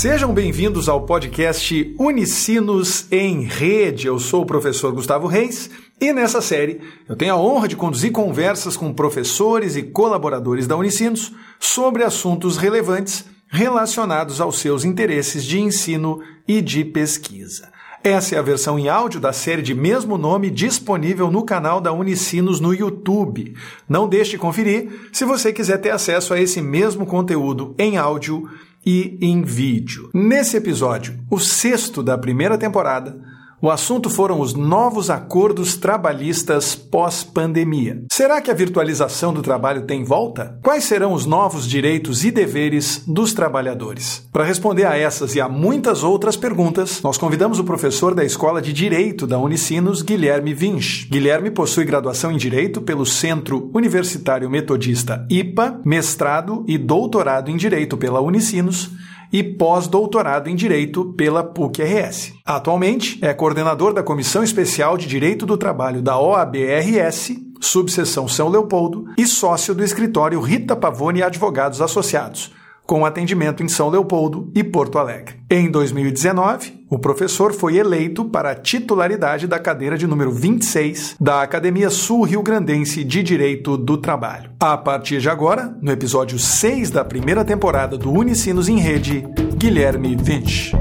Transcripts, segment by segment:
Sejam bem-vindos ao podcast Unicinos em Rede. Eu sou o professor Gustavo Reis e nessa série eu tenho a honra de conduzir conversas com professores e colaboradores da Unicinos sobre assuntos relevantes relacionados aos seus interesses de ensino e de pesquisa. Essa é a versão em áudio da série de mesmo nome disponível no canal da Unicinos no YouTube. Não deixe de conferir se você quiser ter acesso a esse mesmo conteúdo em áudio e em vídeo. Nesse episódio, o sexto da primeira temporada, o assunto foram os novos acordos trabalhistas pós-pandemia. Será que a virtualização do trabalho tem volta? Quais serão os novos direitos e deveres dos trabalhadores? Para responder a essas e a muitas outras perguntas, nós convidamos o professor da Escola de Direito da Unicinos, Guilherme Vinch. Guilherme possui graduação em Direito pelo Centro Universitário Metodista IPA, mestrado e doutorado em Direito pela Unicinos e pós-doutorado em Direito pela PUC-RS. Atualmente é coordenador da Comissão Especial de Direito do Trabalho da OABRS, subseção São Leopoldo, e sócio do escritório Rita Pavone Advogados Associados, com atendimento em São Leopoldo e Porto Alegre. Em 2019, o professor foi eleito para a titularidade da cadeira de número 26 da Academia Sul Rio Grandense de Direito do Trabalho. A partir de agora, no episódio 6 da primeira temporada do Unicinos em Rede, Guilherme Vinch.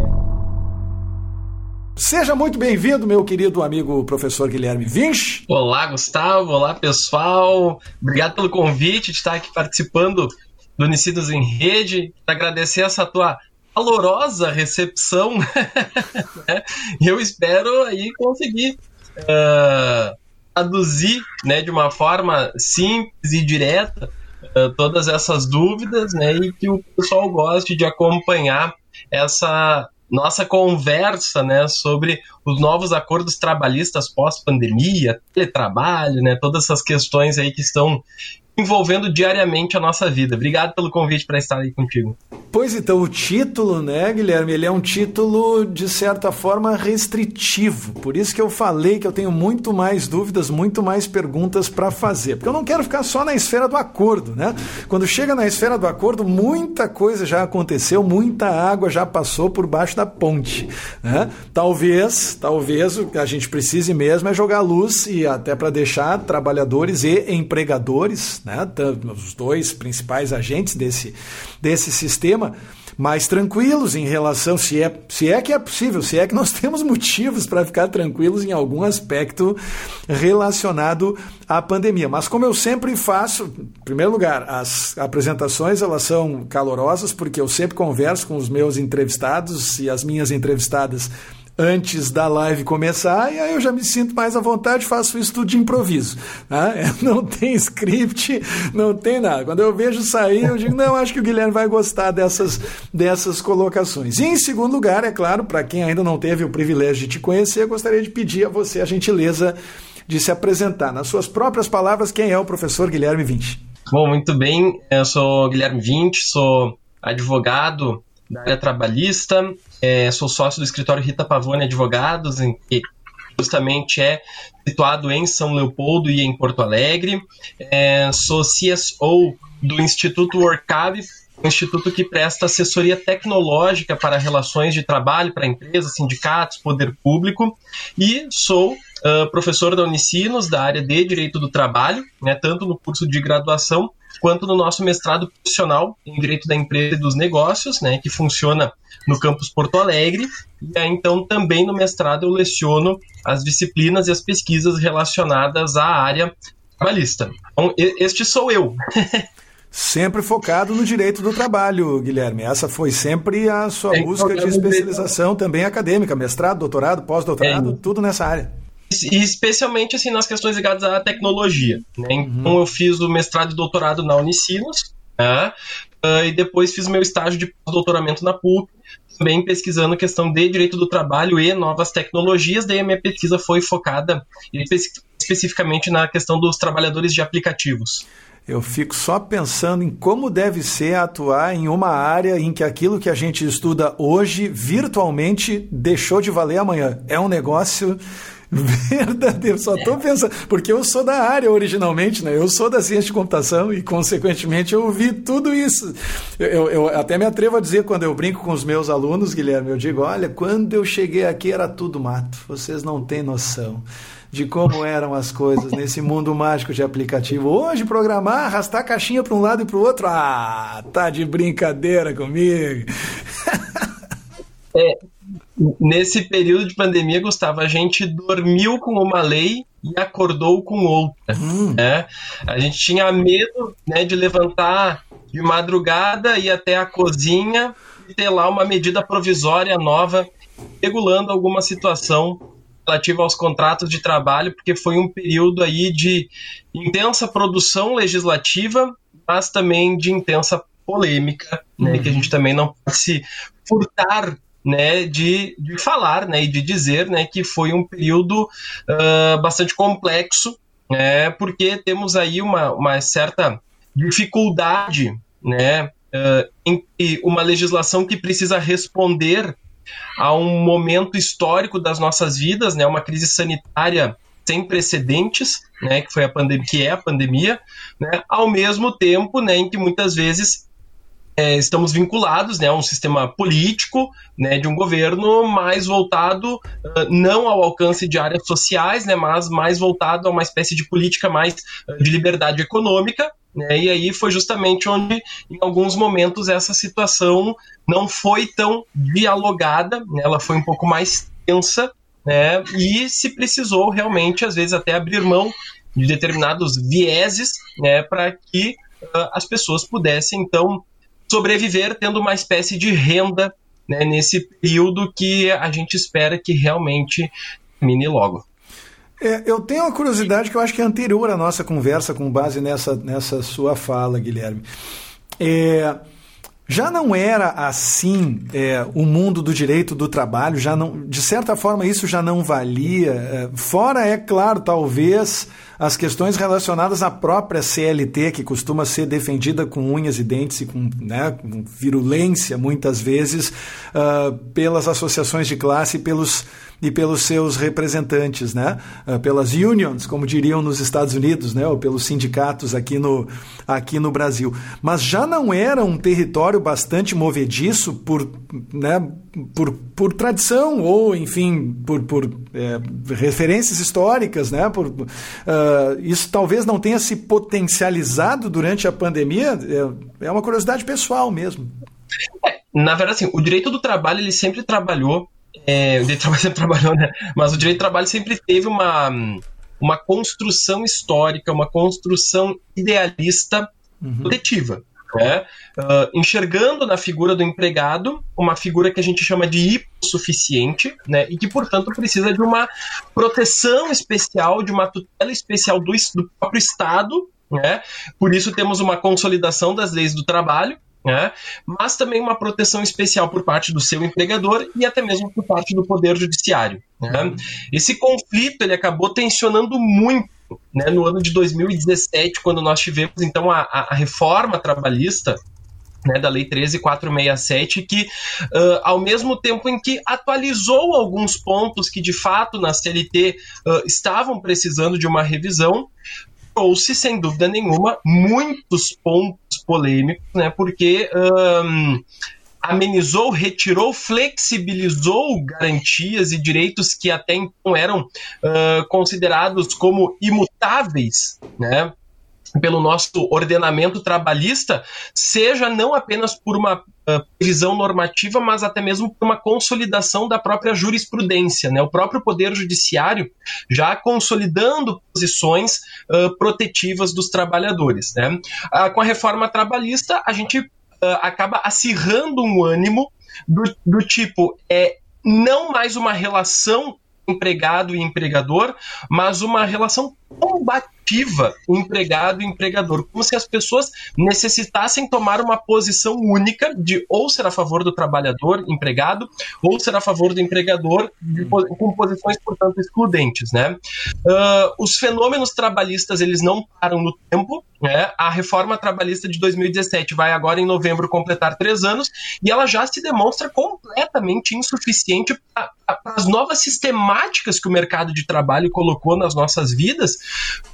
Seja muito bem-vindo, meu querido amigo professor Guilherme Vinch. Olá, Gustavo. Olá, pessoal. Obrigado pelo convite de estar aqui participando do Unicidos em Rede, agradecer essa tua calorosa recepção, né? eu espero aí conseguir uh, traduzir né, de uma forma simples e direta uh, todas essas dúvidas, né, e que o pessoal goste de acompanhar essa nossa conversa, né, sobre os novos acordos trabalhistas pós-pandemia, teletrabalho, né, todas essas questões aí que estão envolvendo diariamente a nossa vida. Obrigado pelo convite para estar aí contigo. Pois então, o título, né, Guilherme, ele é um título de certa forma restritivo. Por isso que eu falei que eu tenho muito mais dúvidas, muito mais perguntas para fazer. Porque eu não quero ficar só na esfera do acordo, né? Quando chega na esfera do acordo, muita coisa já aconteceu, muita água já passou por baixo da ponte, né? Talvez, talvez o que a gente precise mesmo é jogar luz e até para deixar trabalhadores e empregadores, né, os dois principais agentes desse, desse sistema, mais tranquilos em relação, se é, se é que é possível, se é que nós temos motivos para ficar tranquilos em algum aspecto relacionado à pandemia. Mas como eu sempre faço, em primeiro lugar, as apresentações elas são calorosas, porque eu sempre converso com os meus entrevistados e as minhas entrevistadas antes da live começar, e aí eu já me sinto mais à vontade, faço isso tudo de improviso. Né? Não tem script, não tem nada. Quando eu vejo sair, eu digo, não, acho que o Guilherme vai gostar dessas, dessas colocações. E em segundo lugar, é claro, para quem ainda não teve o privilégio de te conhecer, eu gostaria de pedir a você a gentileza de se apresentar. Nas suas próprias palavras, quem é o professor Guilherme Vinci? Bom, muito bem. Eu sou Guilherme Vinci, sou advogado da área trabalhista, é, sou sócio do escritório Rita Pavone Advogados, em que justamente é situado em São Leopoldo e em Porto Alegre. É, sou CSO do Instituto Workave, um instituto que presta assessoria tecnológica para relações de trabalho para empresas, sindicatos, poder público, e sou uh, professor da Unicinos, da área de Direito do Trabalho, né, tanto no curso de graduação quanto no nosso mestrado profissional em Direito da Empresa e dos Negócios, né, que funciona no campus Porto Alegre. E aí, então, também no mestrado eu leciono as disciplinas e as pesquisas relacionadas à área trabalhista. Então, este sou eu. Sempre focado no direito do trabalho, Guilherme. Essa foi sempre a sua é, busca de especialização também acadêmica, mestrado, doutorado, pós-doutorado, é. tudo nessa área. E especialmente assim nas questões ligadas à tecnologia. Né? Então uhum. eu fiz o mestrado e doutorado na Unicinos, né? uh, e depois fiz meu estágio de doutoramento na PUC, também pesquisando questão de direito do trabalho e novas tecnologias. Daí a minha pesquisa foi focada especificamente na questão dos trabalhadores de aplicativos. Eu fico só pensando em como deve ser atuar em uma área em que aquilo que a gente estuda hoje virtualmente deixou de valer amanhã. É um negócio Verdadeiro, só estou pensando, porque eu sou da área originalmente, né? Eu sou da ciência de computação e, consequentemente, eu vi tudo isso. Eu, eu, até me atrevo a dizer, quando eu brinco com os meus alunos, Guilherme, eu digo: olha, quando eu cheguei aqui era tudo mato, vocês não têm noção de como eram as coisas nesse mundo mágico de aplicativo. Hoje, programar, arrastar a caixinha para um lado e para o outro, ah, tá de brincadeira comigo. É, nesse período de pandemia, Gustavo, a gente dormiu com uma lei e acordou com outra. Hum. Né? A gente tinha medo né, de levantar de madrugada, ir até a cozinha e ter lá uma medida provisória nova regulando alguma situação relativa aos contratos de trabalho, porque foi um período aí de intensa produção legislativa, mas também de intensa polêmica, né, uhum. que a gente também não pode se furtar né, de, de falar né, e de dizer né, que foi um período uh, bastante complexo, né, porque temos aí uma, uma certa dificuldade né, uh, em uma legislação que precisa responder a um momento histórico das nossas vidas, né, uma crise sanitária sem precedentes, né, que foi a pandemia, que é a pandemia, né, ao mesmo tempo, né, em que muitas vezes é, estamos vinculados né, a um sistema político né, de um governo mais voltado uh, não ao alcance de áreas sociais, né, mas mais voltado a uma espécie de política mais uh, de liberdade econômica. Né, e aí foi justamente onde, em alguns momentos, essa situação não foi tão dialogada, né, ela foi um pouco mais tensa, né, e se precisou realmente, às vezes, até abrir mão de determinados vieses né, para que uh, as pessoas pudessem, então, sobreviver tendo uma espécie de renda né, nesse período que a gente espera que realmente termine logo. É, eu tenho uma curiosidade que eu acho que é anterior à nossa conversa, com base nessa, nessa sua fala, Guilherme. É, já não era assim é, o mundo do direito do trabalho, já não, de certa forma isso já não valia. É, fora, é claro, talvez as questões relacionadas à própria CLT, que costuma ser defendida com unhas e dentes e com, né, com virulência, muitas vezes, uh, pelas associações de classe e pelos e pelos seus representantes, né? Uh, pelas unions, como diriam nos Estados Unidos, né? ou pelos sindicatos aqui no, aqui no Brasil. Mas já não era um território bastante movediço por, né, por, por tradição ou, enfim, por, por é, referências históricas, né? Por, uh, isso talvez não tenha se potencializado durante a pandemia. É, é uma curiosidade pessoal mesmo. É, na verdade, assim, o direito do trabalho ele sempre trabalhou, é, o direito do trabalho sempre trabalhou, né? Mas o direito do trabalho sempre teve uma, uma construção histórica, uma construção idealista uhum. coletiva né? Uh, enxergando na figura do empregado uma figura que a gente chama de hipossuficiente, né? E que, portanto, precisa de uma proteção especial, de uma tutela especial do, do próprio Estado, né? Por isso temos uma consolidação das leis do trabalho, né? mas também uma proteção especial por parte do seu empregador e até mesmo por parte do Poder Judiciário. Né? Uhum. Esse conflito ele acabou tensionando muito né, no ano de 2017, quando nós tivemos então a, a reforma trabalhista, né, da Lei 13467, que, uh, ao mesmo tempo em que atualizou alguns pontos que, de fato, na CLT uh, estavam precisando de uma revisão, trouxe, sem dúvida nenhuma, muitos pontos polêmicos, né, porque. Um, amenizou, retirou, flexibilizou garantias e direitos que até então eram uh, considerados como imutáveis, né? Pelo nosso ordenamento trabalhista, seja não apenas por uma uh, previsão normativa, mas até mesmo por uma consolidação da própria jurisprudência, né? O próprio poder judiciário já consolidando posições uh, protetivas dos trabalhadores, né? Uh, com a reforma trabalhista, a gente uh, acaba acirrando um ânimo do, do tipo, é não mais uma relação empregado e empregador, mas uma relação combativa ativa empregado e empregador, como se as pessoas necessitassem tomar uma posição única de ou ser a favor do trabalhador empregado ou ser a favor do empregador de, com posições portanto excludentes, né? Uh, os fenômenos trabalhistas eles não param no tempo, né? A reforma trabalhista de 2017 vai agora em novembro completar três anos e ela já se demonstra completamente insuficiente para as novas sistemáticas que o mercado de trabalho colocou nas nossas vidas,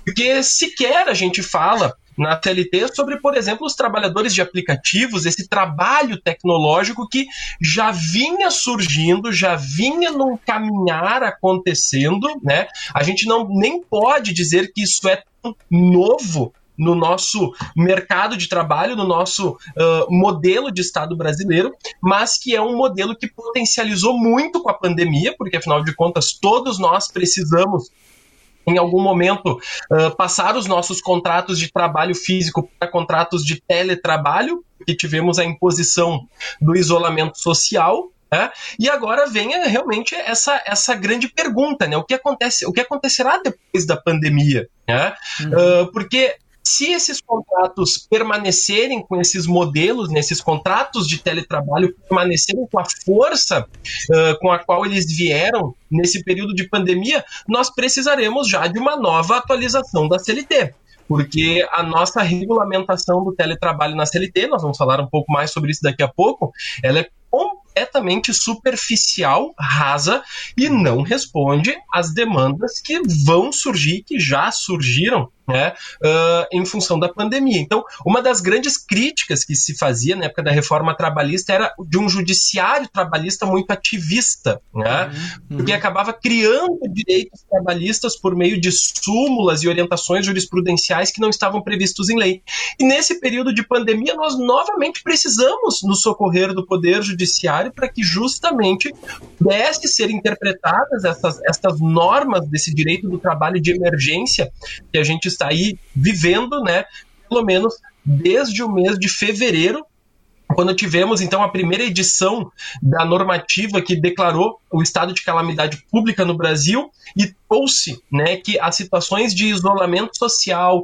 porque sequer a gente fala na TLT sobre, por exemplo, os trabalhadores de aplicativos, esse trabalho tecnológico que já vinha surgindo, já vinha num caminhar acontecendo, né? A gente não nem pode dizer que isso é novo no nosso mercado de trabalho, no nosso uh, modelo de Estado brasileiro, mas que é um modelo que potencializou muito com a pandemia, porque afinal de contas todos nós precisamos em algum momento uh, passar os nossos contratos de trabalho físico para contratos de teletrabalho, que tivemos a imposição do isolamento social, né? E agora vem realmente essa, essa grande pergunta, né? O que acontece, o que acontecerá depois da pandemia? Né? Uhum. Uh, porque se esses contratos permanecerem com esses modelos, nesses contratos de teletrabalho permanecerem com a força uh, com a qual eles vieram nesse período de pandemia, nós precisaremos já de uma nova atualização da CLT porque a nossa regulamentação do teletrabalho na CLT, nós vamos falar um pouco mais sobre isso daqui a pouco, ela é completamente superficial, rasa e não responde às demandas que vão surgir, que já surgiram né, uh, em função da pandemia. Então, uma das grandes críticas que se fazia na época da reforma trabalhista era de um judiciário trabalhista muito ativista, né, uhum. porque acabava criando direitos trabalhistas por meio de súmulas e orientações jurisprudenciais que não estavam previstos em lei. E nesse período de pandemia, nós novamente precisamos nos socorrer do Poder Judiciário para que justamente pudesse ser interpretadas essas, essas normas desse direito do trabalho de emergência que a gente está aí vivendo, né, pelo menos desde o mês de fevereiro, quando tivemos então a primeira edição da normativa que declarou o estado de calamidade pública no Brasil e trouxe, né, que as situações de isolamento social,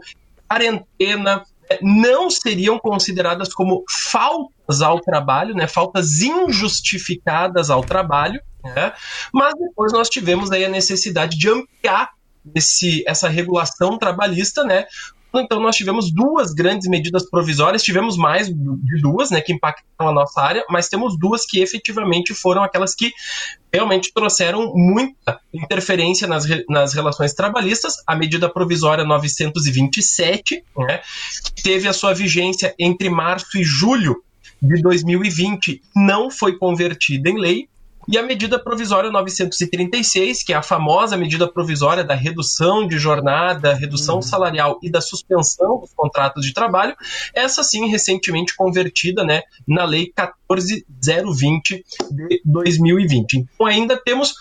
quarentena, né, não seriam consideradas como faltas ao trabalho, né, faltas injustificadas ao trabalho, né, mas depois nós tivemos aí a necessidade de ampliar esse, essa regulação trabalhista, né? Então nós tivemos duas grandes medidas provisórias, tivemos mais de duas, né, que impactaram a nossa área, mas temos duas que efetivamente foram aquelas que realmente trouxeram muita interferência nas, nas relações trabalhistas. A medida provisória 927, né, teve a sua vigência entre março e julho de 2020, não foi convertida em lei, e a medida provisória 936, que é a famosa medida provisória da redução de jornada, redução uhum. salarial e da suspensão dos contratos de trabalho, essa sim recentemente convertida né, na Lei 14020 de 2020. Então ainda temos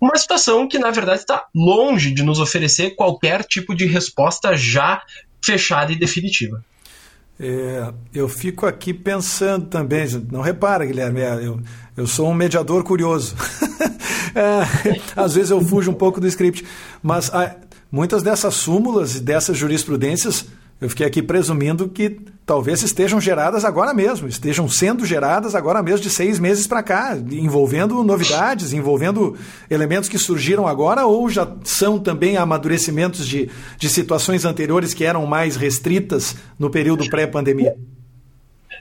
uma situação que, na verdade, está longe de nos oferecer qualquer tipo de resposta já fechada e definitiva. É, eu fico aqui pensando também, não repara, Guilherme, é, eu, eu sou um mediador curioso. é, às vezes eu fujo um pouco do script, mas a, muitas dessas súmulas e dessas jurisprudências eu fiquei aqui presumindo que talvez estejam geradas agora mesmo, estejam sendo geradas agora mesmo de seis meses para cá, envolvendo novidades, envolvendo elementos que surgiram agora ou já são também amadurecimentos de, de situações anteriores que eram mais restritas no período pré-pandemia?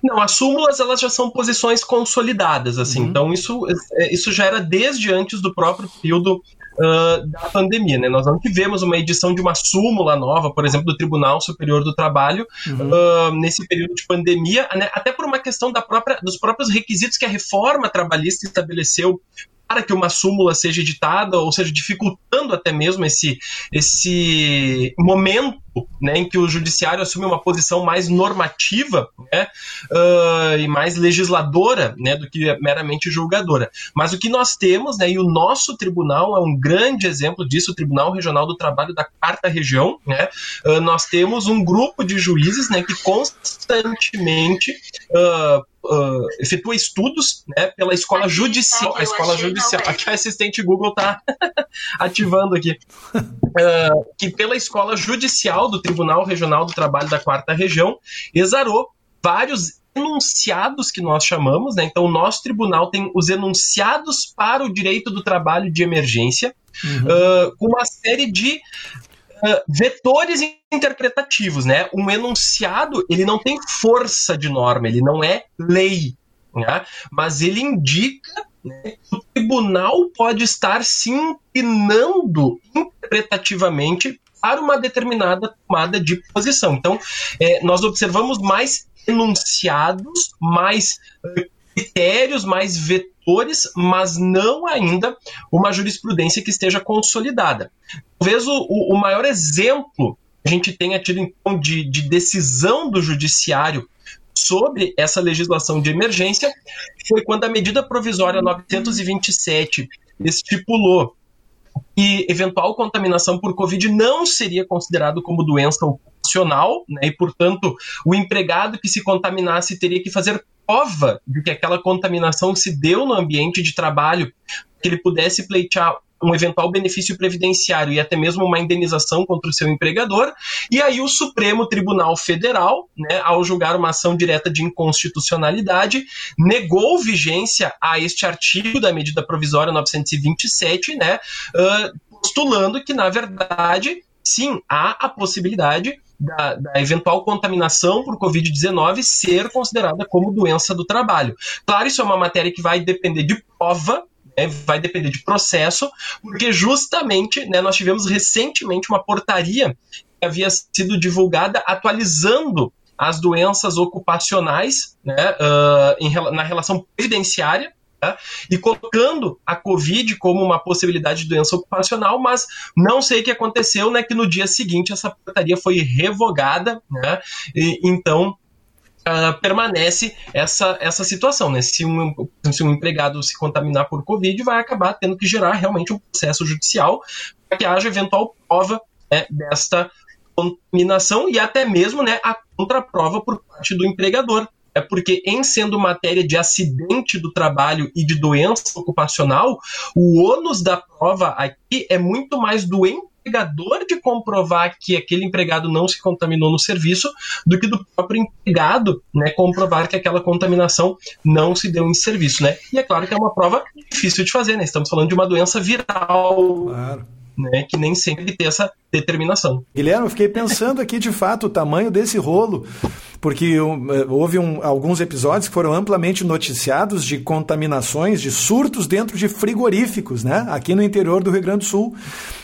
Não, as súmulas elas já são posições consolidadas, assim. Uhum. Então isso, é, isso já era desde antes do próprio período uh, da pandemia. Né? Nós não tivemos uma edição de uma súmula nova, por exemplo, do Tribunal Superior do Trabalho uhum. uh, nesse período de pandemia, né? até por uma questão da própria, dos próprios requisitos que a reforma trabalhista estabeleceu para que uma súmula seja editada, ou seja, dificultando até mesmo esse, esse momento né, em que o judiciário assume uma posição mais normativa né, uh, e mais legisladora né, do que meramente julgadora. Mas o que nós temos, né, e o nosso tribunal é um grande exemplo disso, o Tribunal Regional do Trabalho da Quarta Região, né, uh, nós temos um grupo de juízes né, que constantemente uh, uh, efetua estudos né, pela escola judicial. A escola judicial. Aqui a assistente Google está ativando aqui. Uh, que pela escola judicial do Tribunal Regional do Trabalho da Quarta Região exarou vários enunciados que nós chamamos, né? Então, o nosso tribunal tem os enunciados para o direito do trabalho de emergência, uhum. uh, com uma série de uh, vetores interpretativos, né? Um enunciado, ele não tem força de norma, ele não é lei, né? mas ele indica né, que o tribunal pode estar se inclinando interpretativamente para uma determinada tomada de posição. Então, é, nós observamos mais enunciados, mais uh, critérios, mais vetores, mas não ainda uma jurisprudência que esteja consolidada. Talvez o, o maior exemplo que a gente tenha tido então de, de decisão do judiciário sobre essa legislação de emergência foi quando a medida provisória 927 estipulou que eventual contaminação por Covid não seria considerado como doença ocupacional, né, e, portanto, o empregado que se contaminasse teria que fazer prova de que aquela contaminação se deu no ambiente de trabalho, que ele pudesse pleitear um eventual benefício previdenciário e até mesmo uma indenização contra o seu empregador. E aí o Supremo Tribunal Federal, né, ao julgar uma ação direta de inconstitucionalidade, negou vigência a este artigo da medida provisória 927, né, postulando que, na verdade, sim, há a possibilidade da, da, eventual contaminação por Covid-19 ser considerada como doença do trabalho. Claro, isso é uma matéria que vai depender de prova, né, vai depender de processo, porque justamente né, nós tivemos recentemente uma portaria que havia sido divulgada atualizando as doenças ocupacionais né, uh, em, na relação previdenciária né, e colocando a Covid como uma possibilidade de doença ocupacional, mas não sei o que aconteceu, né, que no dia seguinte essa portaria foi revogada, né, e, então Permanece essa, essa situação, né? Se um, se um empregado se contaminar por Covid, vai acabar tendo que gerar realmente um processo judicial para que haja eventual prova né, desta contaminação e até mesmo né, a contraprova por parte do empregador. É porque, em sendo matéria de acidente do trabalho e de doença ocupacional, o ônus da prova aqui é muito mais do empregador empregador de comprovar que aquele empregado não se contaminou no serviço do que do próprio empregado, né, comprovar que aquela contaminação não se deu em serviço, né? E é claro que é uma prova difícil de fazer, né? Estamos falando de uma doença viral. Claro. Né, que nem sempre tem essa determinação. Guilherme, eu fiquei pensando aqui de fato o tamanho desse rolo porque eh, houve um, alguns episódios que foram amplamente noticiados de contaminações, de surtos dentro de frigoríficos, né? Aqui no interior do Rio Grande do Sul.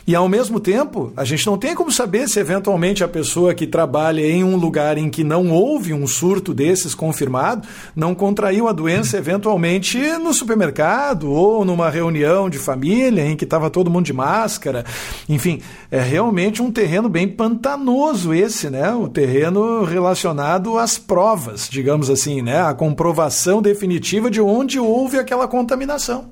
E ao mesmo tempo, a gente não tem como saber se eventualmente a pessoa que trabalha em um lugar em que não houve um surto desses confirmado, não contraiu a doença eventualmente no supermercado ou numa reunião de família em que estava todo mundo de máscara. Enfim, é realmente um terreno bem pantanoso esse, né? O terreno relacionado as provas, digamos assim, né? A comprovação definitiva de onde houve aquela contaminação.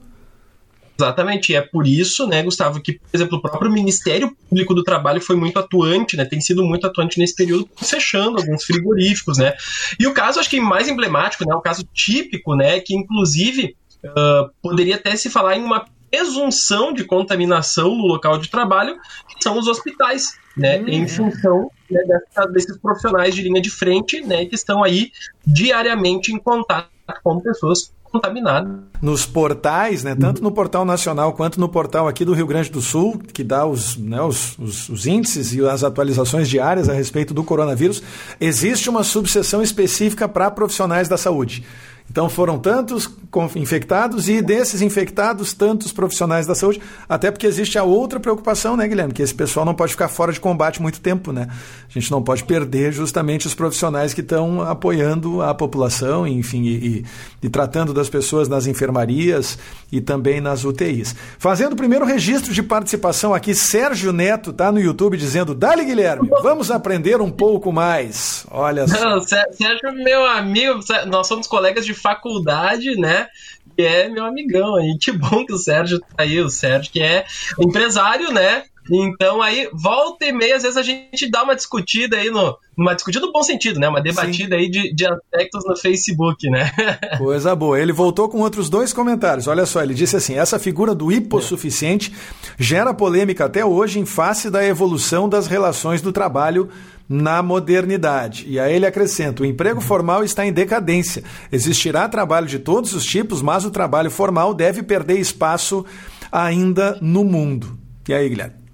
Exatamente, é por isso, né, Gustavo, que, por exemplo, o próprio Ministério Público do Trabalho foi muito atuante, né, tem sido muito atuante nesse período, fechando alguns frigoríficos, né. E o caso, acho que mais emblemático, né, o caso típico, né, que inclusive uh, poderia até se falar em uma presunção de contaminação no local de trabalho, que são os hospitais, né, hum, em função né, dessa, desses profissionais de linha de frente, né, que estão aí diariamente em contato com pessoas contaminadas. Nos portais, né, tanto no portal nacional quanto no portal aqui do Rio Grande do Sul, que dá os, né, os, os, os índices e as atualizações diárias a respeito do coronavírus, existe uma subseção específica para profissionais da saúde. Então foram tantos infectados e desses infectados, tantos profissionais da saúde, até porque existe a outra preocupação, né, Guilherme? Que esse pessoal não pode ficar fora de combate muito tempo, né? A gente não pode perder justamente os profissionais que estão apoiando a população, enfim, e, e, e tratando das pessoas nas enfermarias e também nas UTIs. Fazendo o primeiro registro de participação aqui, Sérgio Neto está no YouTube dizendo: Dale, Guilherme, vamos aprender um pouco mais. Olha só. Não, Sérgio, meu amigo, nós somos colegas de faculdade, né? Que é meu amigão aí. Que bom que o Sérgio tá aí, o Sérgio, que é empresário, né? Então aí, volta e meia, às vezes a gente dá uma discutida aí no. Uma discutida no bom sentido, né? Uma debatida Sim. aí de, de aspectos no Facebook, né? Coisa boa. Ele voltou com outros dois comentários. Olha só, ele disse assim: essa figura do hipossuficiente gera polêmica até hoje em face da evolução das relações do trabalho na modernidade. E aí ele acrescenta: o emprego formal está em decadência. Existirá trabalho de todos os tipos, mas o trabalho formal deve perder espaço ainda no mundo. E aí, Guilherme?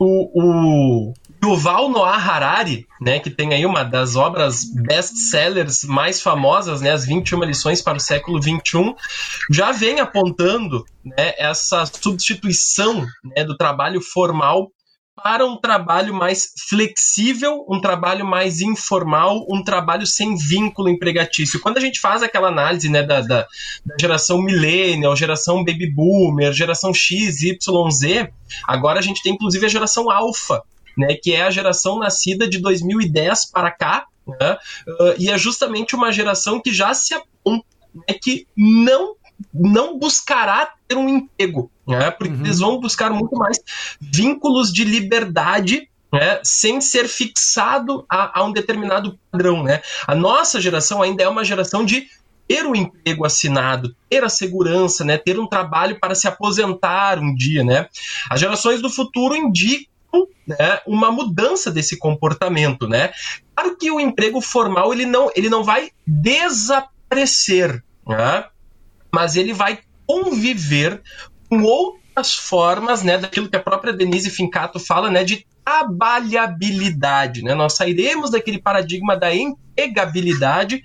o, o Yuval Noah Harari, né, que tem aí uma das obras best-sellers mais famosas, né, as 21 lições para o século 21, já vem apontando né, essa substituição né, do trabalho formal para um trabalho mais flexível, um trabalho mais informal, um trabalho sem vínculo empregatício. Quando a gente faz aquela análise né, da, da, da geração millennial, geração baby boomer, geração X, Y, Z, agora a gente tem inclusive a geração alfa, né, que é a geração nascida de 2010 para cá, né, uh, e é justamente uma geração que já se aponta né, que não não buscará ter um emprego, né? porque uhum. eles vão buscar muito mais vínculos de liberdade né, sem ser fixado a, a, um determinado padrão. Né? A nossa geração ainda é uma geração de ter um emprego assinado, ter a segurança, né, ter um trabalho para se aposentar um dia. Né? As gerações do futuro indicam né, uma mudança desse comportamento. Né? Claro que o emprego formal ele não, ele não vai desaparecer. Né? mas ele vai conviver com outras formas, né, daquilo que a própria Denise Fincato fala, né, de trabalhabilidade, né? Nós sairemos daquele paradigma da empregabilidade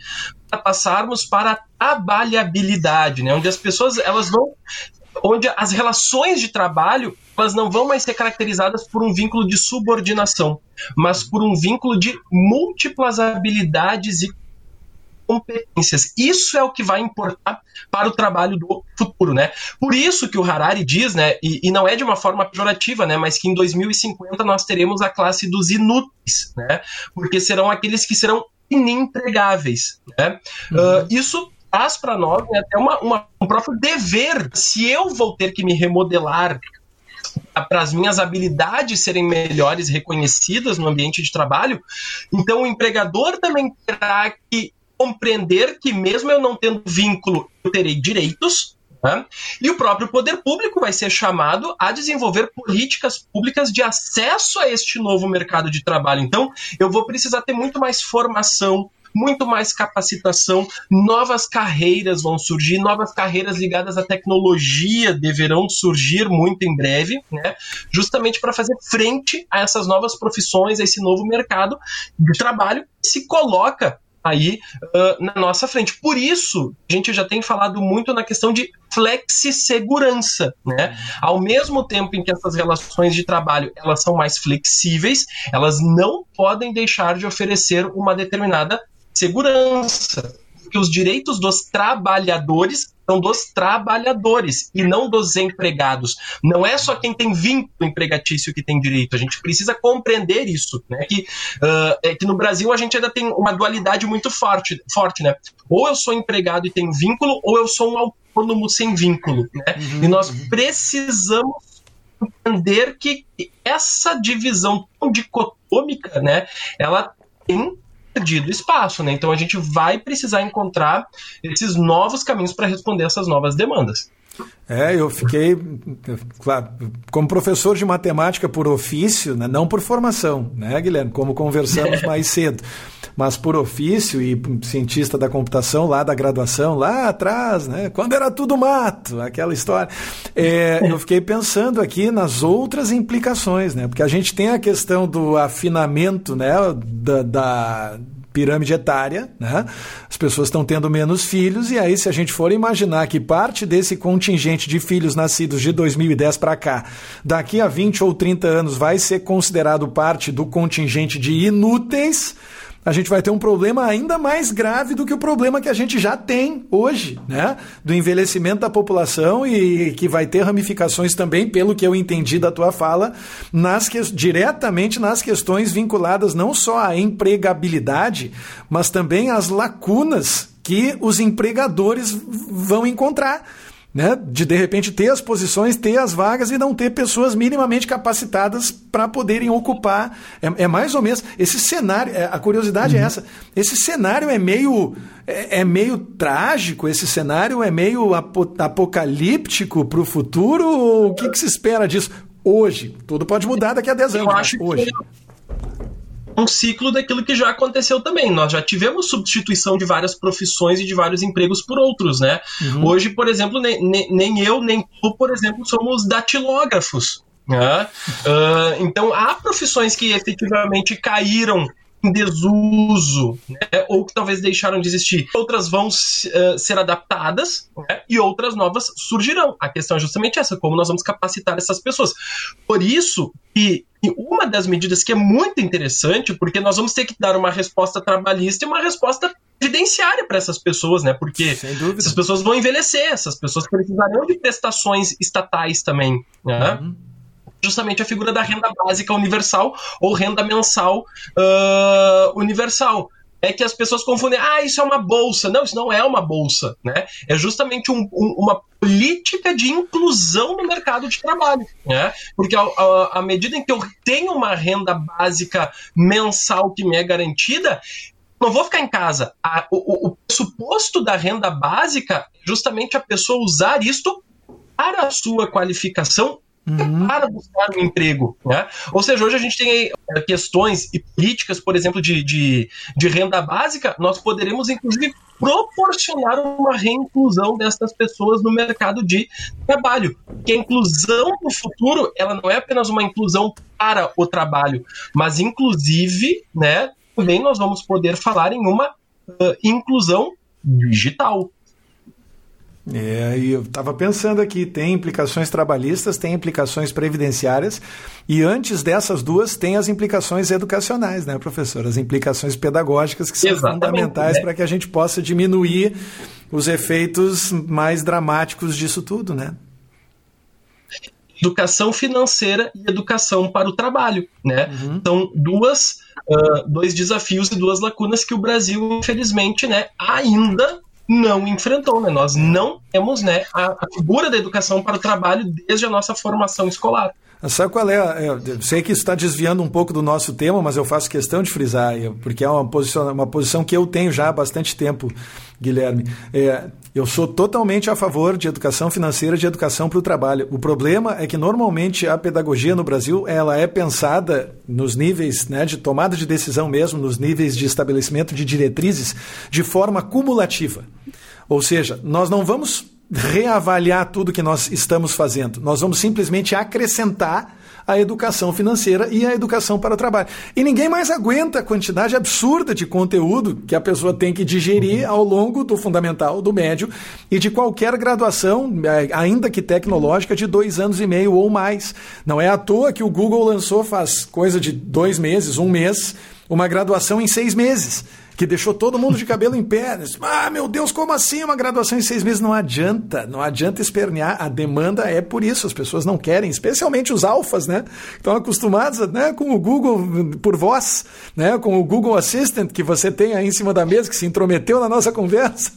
para passarmos para a trabalhabilidade, né, onde as pessoas elas vão onde as relações de trabalho elas não vão mais ser caracterizadas por um vínculo de subordinação, mas por um vínculo de múltiplas habilidades e competências. Isso é o que vai importar para o trabalho do futuro, né? Por isso que o Harari diz, né, e, e, não é de uma forma pejorativa, né, mas que em 2050 nós teremos a classe dos inúteis, né? Porque serão aqueles que serão inempregáveis, né? Uhum. Uh, isso traz para nós né, até uma, uma, um próprio dever. Se eu vou ter que me remodelar para as minhas habilidades serem melhores reconhecidas no ambiente de trabalho, então o empregador também terá que compreender que, mesmo eu não tendo vínculo, eu terei direitos. Né? E o próprio poder público vai ser chamado a desenvolver políticas públicas de acesso a este novo mercado de trabalho. Então, eu vou precisar ter muito mais formação, muito mais capacitação, novas carreiras vão surgir, novas carreiras ligadas à tecnologia deverão surgir muito em breve, né? justamente para fazer frente a essas novas profissões, a esse novo mercado de trabalho que se coloca aí uh, na nossa frente. Por isso, a gente já tem falado muito na questão de flexi-segurança, né? Ao mesmo tempo em que essas relações de trabalho elas são mais flexíveis, elas não podem deixar de oferecer uma determinada segurança que os direitos dos trabalhadores dos trabalhadores e não dos empregados. Não é só quem tem vínculo empregatício que tem direito. A gente precisa compreender isso, né? Que, uh, é que no Brasil a gente ainda tem uma dualidade muito forte, forte, né? Ou eu sou empregado e tenho vínculo, ou eu sou um autônomo sem vínculo, né? Uhum, e nós uhum. precisamos entender que essa divisão tão dicotômica, né? Ela tem perdido espaço, né? Então a gente vai precisar encontrar esses novos caminhos para responder essas novas demandas. É, eu fiquei, claro, como professor de matemática por ofício, né, não por formação, né, Guilherme? Como conversamos mais cedo, mas por ofício e cientista da computação lá da graduação, lá atrás, né, quando era tudo mato, aquela história. É, eu fiquei pensando aqui nas outras implicações, né, porque a gente tem a questão do afinamento, né, da, da pirâmide etária, né? As pessoas estão tendo menos filhos, e aí, se a gente for imaginar que parte desse contingente de filhos nascidos de 2010 para cá, daqui a 20 ou 30 anos, vai ser considerado parte do contingente de inúteis a gente vai ter um problema ainda mais grave do que o problema que a gente já tem hoje, né? Do envelhecimento da população e que vai ter ramificações também, pelo que eu entendi da tua fala, nas que, diretamente nas questões vinculadas não só à empregabilidade, mas também às lacunas que os empregadores vão encontrar né? De de repente ter as posições, ter as vagas e não ter pessoas minimamente capacitadas para poderem ocupar. É, é, mais ou menos esse cenário. É, a curiosidade é uhum. é essa. Esse cenário é meio é, é, meio trágico. Esse cenário é meio apocalíptico para o futuro. Ou o que, que se espera disso hoje? Tudo pode mudar daqui a 10 anos. Eu acho hoje. Que um ciclo daquilo que já aconteceu também. Nós já tivemos substituição de várias profissões e de vários empregos por outros, né? Uhum. Hoje, por exemplo, nem, nem, nem, eu, nem tu, por exemplo, somos datilógrafos. Né? Uh, então, há profissões que efetivamente caíram desuso, né? ou que talvez deixaram de existir. Outras vão uh, ser adaptadas né? e outras novas surgirão. A questão é justamente essa: como nós vamos capacitar essas pessoas. Por isso que uma das medidas que é muito interessante, porque nós vamos ter que dar uma resposta trabalhista e uma resposta previdenciária para essas pessoas, né? Porque essas pessoas vão envelhecer, essas pessoas precisarão de prestações estatais também, né? Uhum justamente a figura da renda básica universal ou renda mensal uh, universal é que as pessoas confundem, ah, isso é uma bolsa. Não, isso não é uma bolsa, né? É justamente um, um, uma política de inclusão no mercado de trabalho, né? Porque à medida em que eu tenho uma renda básica mensal que me é garantida, não vou ficar em casa. A, o, o pressuposto da renda básica é justamente a pessoa usar isto para a sua qualificação uhum. para buscar um emprego. Né? Ou seja, hoje a gente tem eh, questões e políticas, por exemplo, de, de, de renda básica, nós poderemos, inclusive, proporcionar uma reinclusão dessas pessoas no mercado de trabalho. Que a inclusão no futuro, ela não é apenas uma inclusão para o trabalho, mas inclusive, né, também nós vamos poder falar em uma uh, inclusão digital. É, e eu estava pensando aqui, tem implicações trabalhistas, tem implicações previdenciárias, e antes dessas duas tem as implicações educacionais, né, professor? As implicações pedagógicas que são Exatamente, fundamentais né? para que a gente possa diminuir os efeitos mais dramáticos disso tudo, né? Educação financeira e educação para o trabalho, né? Uhum. São duas, uh, dois desafios e duas lacunas que o Brasil, infelizmente, né, ainda não enfrentou, né? Nós não temos né, a, a figura da educação para o trabalho desde a nossa formação escolar. Sabe qual é? Eu sei que está desviando um pouco do nosso tema, mas eu faço questão de frisar, porque é uma posição, uma posição que eu tenho já há bastante tempo, Guilherme. É, eu sou totalmente a favor de educação financeira, de educação para o trabalho. O problema é que normalmente a pedagogia no Brasil ela é pensada nos níveis né, de tomada de decisão mesmo, nos níveis de estabelecimento de diretrizes, de forma cumulativa. Ou seja, nós não vamos reavaliar tudo que nós estamos fazendo. Nós vamos simplesmente acrescentar a educação financeira e a educação para o trabalho. E ninguém mais aguenta a quantidade absurda de conteúdo que a pessoa tem que digerir ao longo do fundamental, do médio e de qualquer graduação, é, ainda que tecnológica, de dois anos e meio ou mais. Não é à toa que o Google lançou faz coisa de dois meses, um mês, uma graduação em seis meses que deixou todo mundo de cabelo em pé. Ah, meu Deus, como assim uma graduação em seis meses? Não adianta, não adianta espernear. A demanda é por isso, as pessoas não querem, especialmente os alfas, né? Estão acostumados né, com o Google por voz, né? com o Google Assistant que você tem aí em cima da mesa, que se intrometeu na nossa conversa.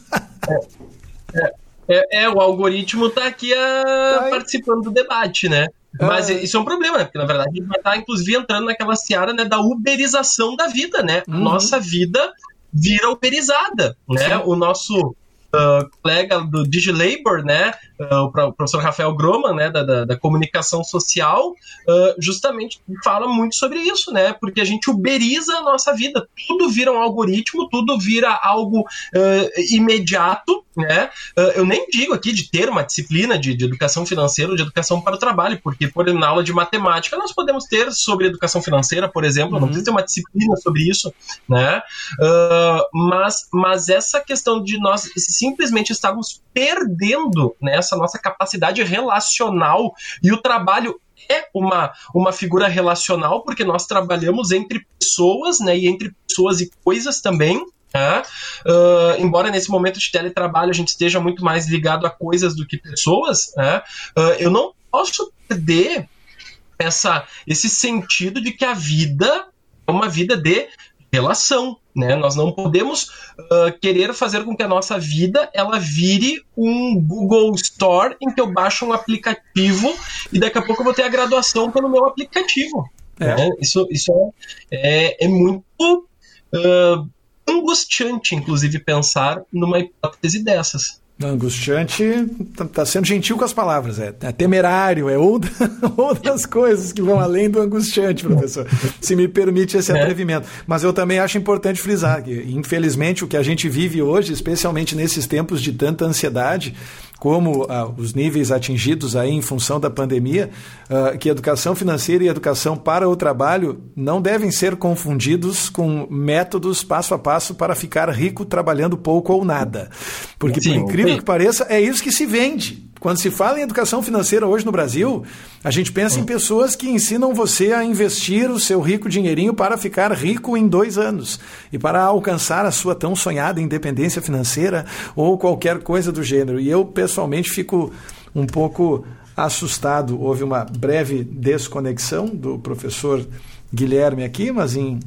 é, é, é, o algoritmo está aqui a, tá participando do debate, né? Mas é. isso é um problema, né? Porque na verdade a gente vai estar, inclusive, entrando naquela seara né, da uberização da vida, né? Uhum. Nossa vida vira uberizada, né? O nosso uh, colega do DigiLabor, né, uh, o professor Rafael Groman, né, da, da, da comunicação social, uh, justamente fala muito sobre isso, né, porque a gente uberiza a nossa vida, tudo vira um algoritmo, tudo vira algo imediato, né, eu nem digo aqui de ter uma disciplina de, de educação financeira ou de educação para o trabalho, porque, por exemplo, na aula de matemática nós podemos ter sobre educação financeira, por exemplo, uhum. não precisa ter uma disciplina sobre isso, né, mas, mas essa questão de nós simplesmente estarmos perdendo né, nossa capacidade relacional. E o trabalho é uma, uma figura relacional porque nós trabalhamos entre pessoas né, e entre pessoas e coisas também. Uh, embora nesse momento de teletrabalho a gente esteja muito mais ligado a coisas do que pessoas, uh, eu não posso perder essa, esse sentido de que a vida é uma vida de relação, né? Nós não podemos uh, querer fazer com que a nossa vida ela vire um Google Store em que eu baixo um aplicativo e daqui a pouco eu vou ter a graduação pelo meu aplicativo. É. Né? Isso, isso é, é, é muito uh, angustiante, outras pensar numa hipótese dessas. Angustiante está tá sendo gentil com as palavras, é, é temerário, é outra, outras coisas que vão além do angustiante, professor, se me permite esse é. atrevimento. Mas eu também acho importante frisar que, infelizmente, o que a gente vive hoje, especialmente nesses tempos de tanta ansiedade, como ah, os níveis atingidos aí em função da pandemia, ah, que educação financeira e educação para o trabalho não devem ser confundidos com métodos passo a passo para ficar rico trabalhando pouco ou nada. Porque, Sim, por incrível que pareça, é isso que se vende. Quando se fala em educação financeira hoje no Brasil, a gente pensa em pessoas que ensinam você a investir o seu rico dinheirinho para ficar rico em dois anos e para alcançar a sua tão sonhada independência financeira ou qualquer coisa do gênero. E eu, pessoalmente, fico um pouco assustado. Houve uma breve desconexão do professor Guilherme aqui, mas em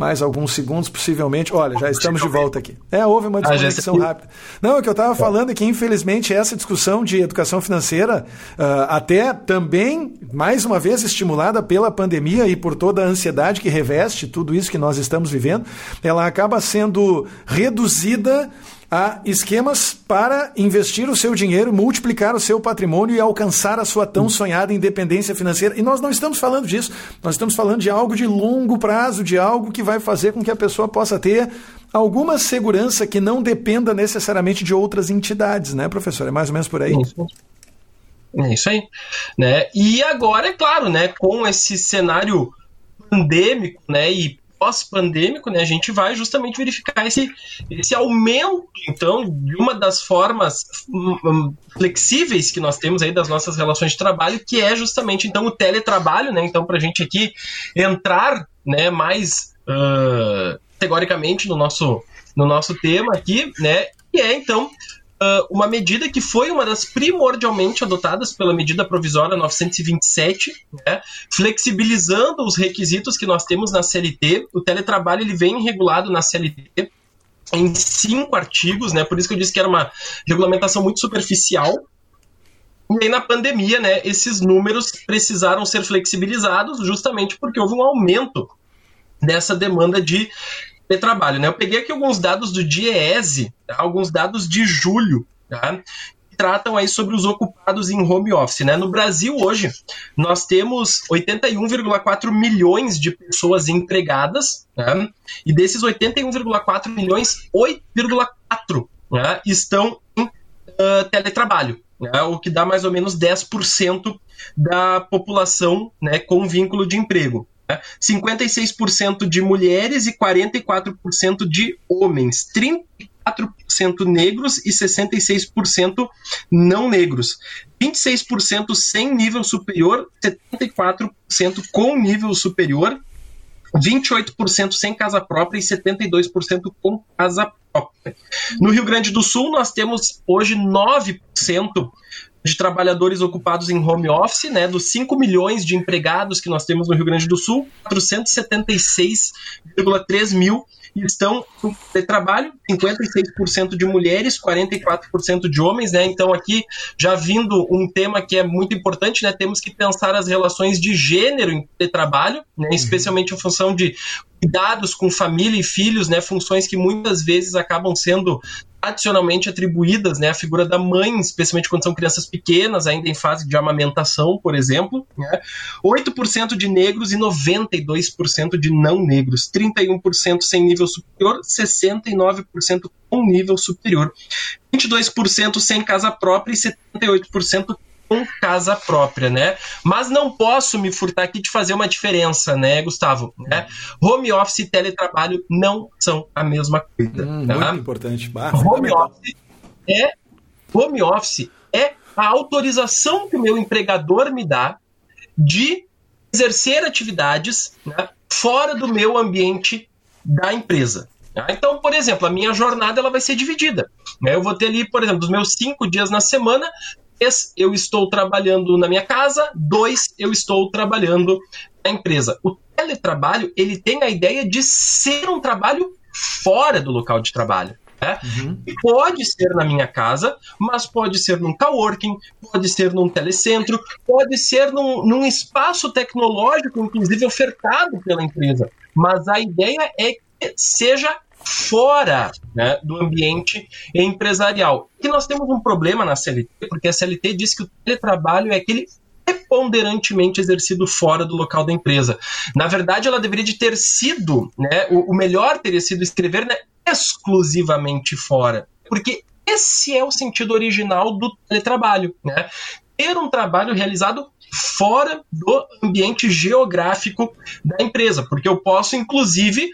mais alguns segundos, possivelmente. Olha, já estamos de volta aqui. É, houve uma ah, desconexão rápida. Não, o que eu estava falando é que, infelizmente, essa discussão de educação financeira, uh, até também, mais uma vez, estimulada pela pandemia e por toda a ansiedade que reveste tudo isso que nós estamos vivendo, ela acaba sendo reduzida a esquemas para investir o seu dinheiro, multiplicar o seu patrimônio e alcançar a sua tão sonhada independência financeira. E nós não estamos falando disso, nós estamos falando de algo de longo prazo, de algo que vai fazer com que a pessoa possa ter alguma segurança que não dependa necessariamente de outras entidades, né, professor? É mais ou menos por aí. Isso. É isso aí. Né? E agora, é claro, né, com esse cenário pandêmico né, e pós-pandêmico, né, a gente vai justamente verificar esse, esse aumento, então, de uma das formas hum, hum, flexíveis que nós temos aí das nossas relações de trabalho, que é justamente, então, o teletrabalho, né, então, para a gente aqui entrar, né, mais uh, categoricamente no nosso, no nosso tema aqui, né, que é, então, uh, uma medida que foi uma das primordialmente adotadas pela medida provisória 927, né, flexibilizando os requisitos que nós temos na CLT. O teletrabalho ele vem regulado na CLT em cinco artigos, né? Por isso que eu disse que era uma regulamentação muito superficial. E aí, na pandemia, né, esses números precisaram ser flexibilizados justamente porque houve um aumento dessa demanda de de trabalho. Né? Eu peguei aqui alguns dados do DIEESE, tá? alguns dados de julho, tá? que tratam aí sobre os ocupados em home office. Né? No Brasil, hoje, nós temos 81,4 milhões de pessoas empregadas, tá? e desses 81,4 milhões, 8,4 né, estão em uh, teletrabalho. Né, o que dá mais ou menos 10% da população né, com vínculo de emprego. 56% de mulheres e 44% de homens. 34% negros e 66% não negros. 26% sem nível superior, 74% com nível superior, 28% sem casa própria e 72% com casa própria. No Rio Grande do Sul, nós temos hoje 9% de trabalhadores ocupados em home office, né, dos 5 milhões de empregados que nós temos no Rio Grande do Sul, 476,3 mil estão no trabalho, 56% de mulheres, 44% de homens, né? Então aqui já vindo um tema que é muito importante, né? Temos que pensar as relações de gênero em trabalho, né? Uhum. especialmente em função de cuidados com família e filhos, né? Funções que muitas vezes acabam sendo tradicionalmente atribuídas né, à figura da mãe, especialmente quando são crianças pequenas, ainda em fase de amamentação, por exemplo. Né? 8% de negros e 92% de não negros. 31% sem nível superior, 69% com nível superior. 22% sem casa própria e 78% com casa própria, né? Mas não posso me furtar aqui de fazer uma diferença, né, Gustavo? Né? Home office e teletrabalho não são a mesma coisa. Hum, tá? Muito importante. Bah, home office é home office é a autorização que o meu empregador me dá de exercer atividades né, fora do meu ambiente da empresa. Tá? Então, por exemplo, a minha jornada ela vai ser dividida. Né? Eu vou ter ali, por exemplo, dos meus cinco dias na semana, Três, eu estou trabalhando na minha casa. Dois, eu estou trabalhando na empresa. O teletrabalho, ele tem a ideia de ser um trabalho fora do local de trabalho. Né? Uhum. Pode ser na minha casa, mas pode ser num coworking, pode ser num telecentro, pode ser num, num espaço tecnológico, inclusive ofertado pela empresa. Mas a ideia é que seja fora né, do ambiente empresarial. E nós temos um problema na CLT, porque a CLT diz que o teletrabalho é aquele preponderantemente exercido fora do local da empresa. Na verdade, ela deveria de ter sido, né, o, o melhor teria sido escrever né, exclusivamente fora, porque esse é o sentido original do teletrabalho, né? Ter um trabalho realizado fora do ambiente geográfico da empresa, porque eu posso, inclusive,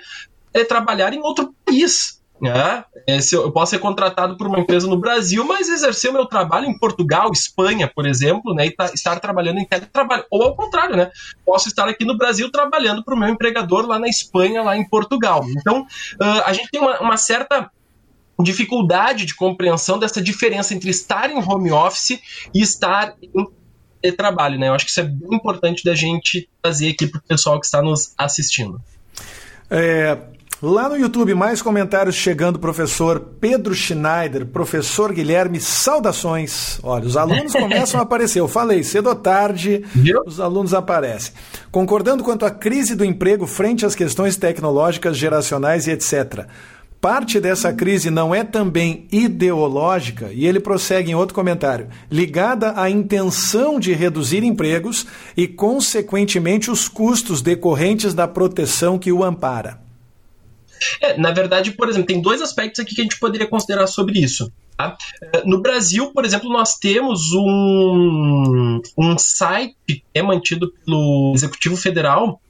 é trabalhar em outro país. Né? É, se eu, eu, posso ser contratado por uma empresa no Brasil, mas exercer o meu trabalho em Portugal, Espanha, por exemplo, né, e tá, estar trabalhando em teletrabalho. Ou ao contrário, né? Posso estar aqui no Brasil trabalhando para o meu empregador lá na Espanha, lá em Portugal. Então, uh, a gente tem uma, uma certa dificuldade de compreensão dessa diferença entre estar em home office e estar em trabalho, né? Eu acho que isso é bem importante da gente trazer aqui para o pessoal que está nos assistindo. É, Lá no YouTube, mais comentários chegando, professor Pedro Schneider, professor Guilherme, saudações. Olha, os alunos começam a aparecer. Eu falei, cedo ou tarde, os alunos aparecem. Concordando quanto à crise do emprego frente às questões tecnológicas, geracionais e etc. Parte dessa crise não é também ideológica, e ele prossegue em outro comentário, ligada à intenção de reduzir empregos e, consequentemente, os custos decorrentes da proteção que o ampara. É, na verdade, por exemplo, tem dois aspectos aqui que a gente poderia considerar sobre isso. Tá? É, no Brasil, por exemplo, nós temos um, um site que é mantido pelo Executivo Federal,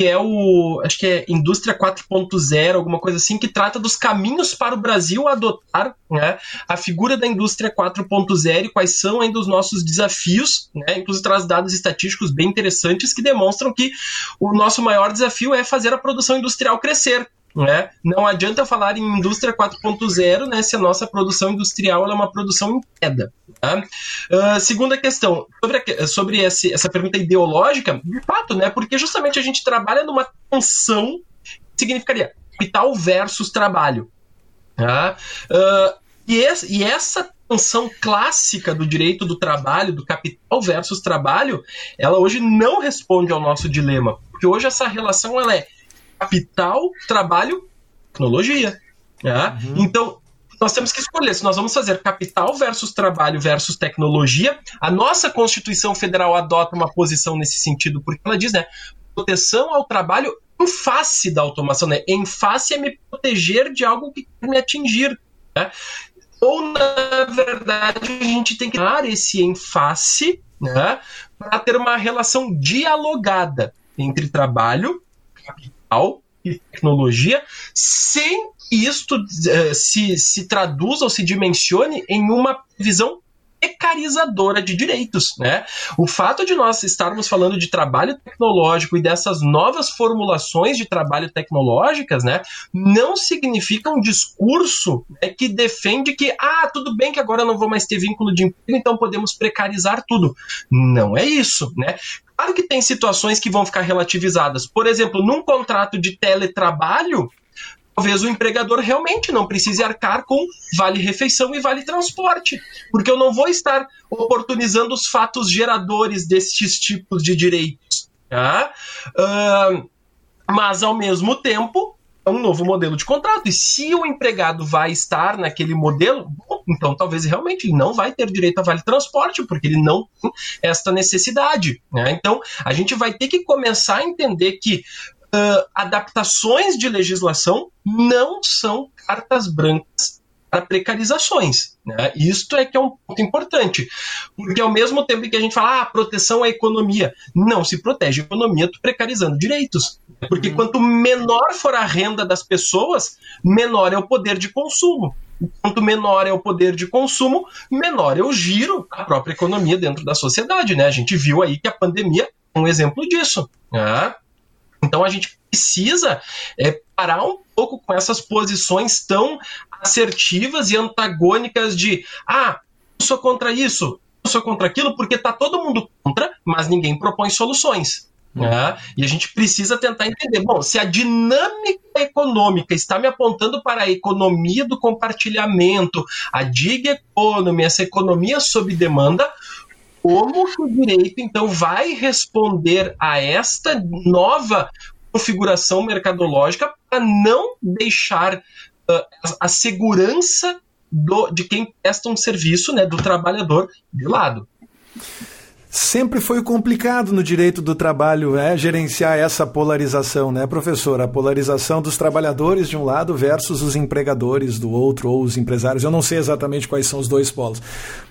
que é o, acho que é Indústria 4.0, alguma coisa assim, que trata dos caminhos para o Brasil adotar né, a figura da indústria 4.0 e quais são ainda os nossos desafios, né, inclusive traz dados estatísticos bem interessantes que demonstram que o nosso maior desafio é fazer a produção industrial crescer. Né? Não adianta falar em indústria 4.0 né, se a nossa produção industrial é uma produção em queda. Tá? Uh, segunda questão, sobre, a, sobre esse, essa pergunta ideológica, de fato, né, porque justamente a gente trabalha numa tensão que significaria capital versus trabalho. Tá? Uh, e, esse, e essa tensão clássica do direito do trabalho, do capital versus trabalho, ela hoje não responde ao nosso dilema, porque hoje essa relação ela é capital, trabalho, tecnologia. Né? Uhum. Então, nós temos que escolher se nós vamos fazer capital versus trabalho versus tecnologia. A nossa Constituição Federal adota uma posição nesse sentido, porque ela diz, né, proteção ao trabalho em face da automação, né? Em face é me proteger de algo que me atingir, né? Ou, na verdade, a gente tem que dar esse em face, né, para ter uma relação dialogada entre trabalho, digital e tecnologia, sem isto uh, se, se traduza ou se dimensione em uma visão precarizadora de direitos, né? O fato de nós estarmos falando de trabalho tecnológico e dessas novas formulações de trabalho tecnológicas, né, não significa um discurso né, que defende que ah, tudo bem que agora não vou mais ter vínculo de emprego, então podemos precarizar tudo. Não é isso, né? Claro que tem situações que vão ficar relativizadas. Por exemplo, num contrato de teletrabalho, talvez o empregador realmente não precise arcar com vale refeição e vale transporte, porque eu não vou estar oportunizando os fatos geradores destes tipos de direitos. Tá? Uh, mas, ao mesmo tempo, um novo modelo de contrato. E se o empregado vai estar naquele modelo, bom, então talvez realmente ele não vai ter direito a vale transporte, porque ele não tem esta necessidade. Né? Então, a gente vai ter que começar a entender que uh, adaptações de legislação não são cartas brancas para precarizações. Né? Isto é que é um ponto importante. Porque ao mesmo tempo que a gente fala, ah, proteção à economia, não se protege a economia tu precarizando direitos. Porque uhum. quanto menor for a renda das pessoas, menor é o poder de consumo. Quanto menor é o poder de consumo, menor é o giro da própria economia dentro da sociedade. Né? A gente viu aí que a pandemia é um exemplo disso. Né? Então a gente precisa é, parar um pouco com essas posições tão assertivas e antagônicas de ah, eu sou contra isso, eu sou contra aquilo, porque está todo mundo contra, mas ninguém propõe soluções. Né? E a gente precisa tentar entender. Bom, se a dinâmica econômica está me apontando para a economia do compartilhamento, a gig economy, essa economia sob demanda, como que o direito então vai responder a esta nova configuração mercadológica para não deixar a, segurança do, de quem presta um serviço, né, do trabalhador, de lado. Sempre foi complicado no direito do trabalho né, gerenciar essa polarização, né, professor? A polarização dos trabalhadores de um lado versus os empregadores do outro, ou os empresários. Eu não sei exatamente quais são os dois polos.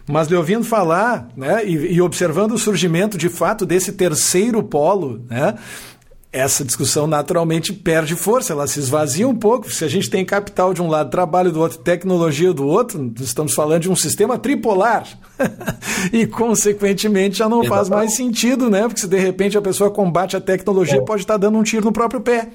Mas lhe ouvindo falar né, e, e observando o surgimento de fato desse terceiro polo, né, essa discussão naturalmente perde força, ela se esvazia um pouco. Se a gente tem capital de um lado, trabalho do outro, tecnologia do outro, estamos falando de um sistema tripolar. e, consequentemente, já não faz mais sentido, né? Porque se de repente a pessoa combate a tecnologia, é. pode estar dando um tiro no próprio pé.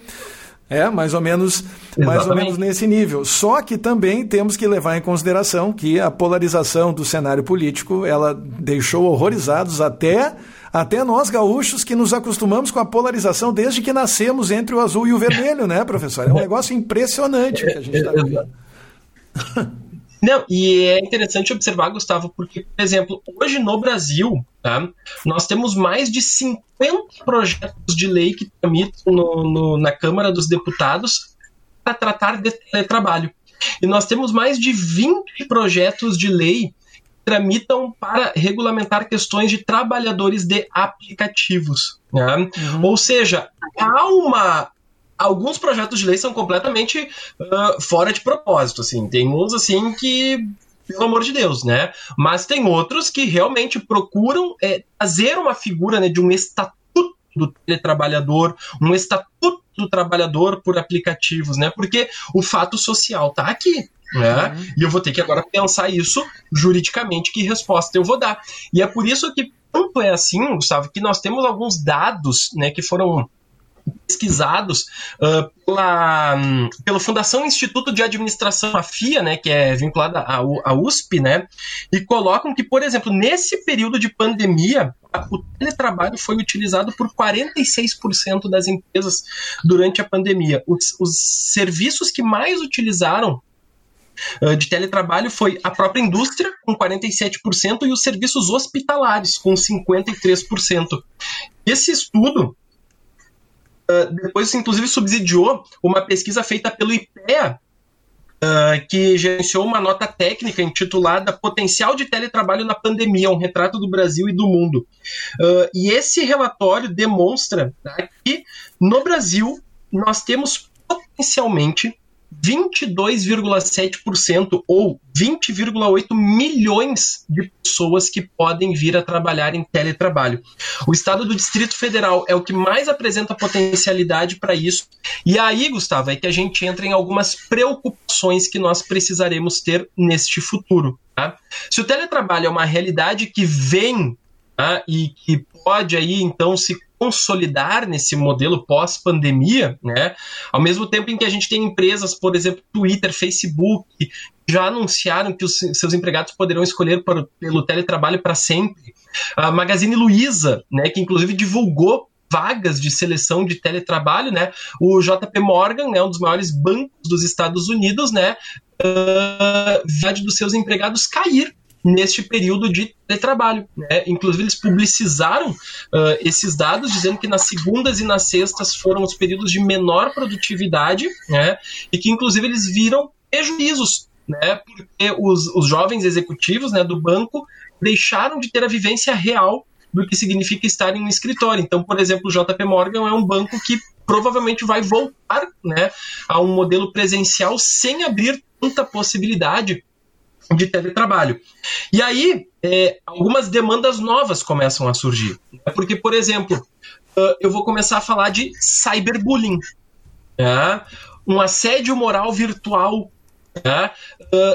É, mais ou menos, mais ou menos nesse nível. Só que também temos que levar em consideração que a polarização do cenário político, ela deixou horrorizados até até nós gaúchos que nos acostumamos com a polarização desde que nascemos entre o azul e o vermelho, né, professor? É um negócio impressionante que a gente está vendo. Não, e é interessante observar, Gustavo, porque, por exemplo, hoje no Brasil, tá, nós temos mais de 50 projetos de lei que tramitam no, no, na Câmara dos Deputados para tratar de teletrabalho. E nós temos mais de 20 projetos de lei tramitam para regulamentar questões de trabalhadores de aplicativos. Né? Uhum. Ou seja, há uma alguns projetos de lei são completamente uh, fora de propósito, assim. Tem uns assim que pelo amor de Deus, né? Mas tem outros que realmente procuram é, fazer uma figura né, de um estatuto do teletrabalhador, um estatuto do trabalhador por aplicativos, né? Porque o fato social tá aqui. Né? Uhum. E eu vou ter que agora pensar isso juridicamente, que resposta eu vou dar. E é por isso que tanto é assim, Gustavo, que nós temos alguns dados né, que foram pesquisados uh, pela, um, pela Fundação Instituto de Administração, a FIA, né, que é vinculada à, à USP, né, e colocam que, por exemplo, nesse período de pandemia, o teletrabalho foi utilizado por 46% das empresas durante a pandemia. Os, os serviços que mais utilizaram de teletrabalho foi a própria indústria, com 47%, e os serviços hospitalares, com 53%. Esse estudo Uh, depois, inclusive, subsidiou uma pesquisa feita pelo IPEA, uh, que gerenciou uma nota técnica intitulada Potencial de Teletrabalho na Pandemia, um retrato do Brasil e do mundo. E esse relatório demonstra tá, que, no Brasil, nós temos potencialmente 22,7% ou 20,8 milhões de pessoas que podem vir a trabalhar em teletrabalho. O estado do Distrito Federal é o que mais apresenta potencialidade para isso. E aí, Gustavo, é que a gente entra em algumas preocupações que nós precisaremos ter neste futuro. Tá? Se o teletrabalho é uma realidade que vem tá? e que pode aí então se consolidar nesse modelo pós-pandemia, né? Ao mesmo tempo em que a gente tem empresas, por exemplo, Twitter, Facebook, já anunciaram que os seus empregados poderão escolher por, pelo teletrabalho para sempre. A Magazine Luiza, né, que inclusive divulgou vagas de seleção de teletrabalho, né? O JP Morgan, né, um dos maiores bancos dos Estados Unidos, né, uh, dos seus empregados cair neste período de trabalho. Né? Inclusive, eles publicizaram uh, esses dados, dizendo que nas segundas e nas sextas foram os períodos de menor produtividade, né? e que, inclusive, eles viram prejuízos, né? porque os, os jovens executivos né, do banco deixaram de ter a vivência real do que significa estar em um escritório. Então, por exemplo, o JP Morgan é um banco que provavelmente vai voltar né, a um modelo presencial sem abrir tanta possibilidade de teletrabalho. E aí, é, algumas demandas novas começam a surgir. Porque, por exemplo, eu vou começar a falar de cyberbullying, né? um assédio moral virtual. Né?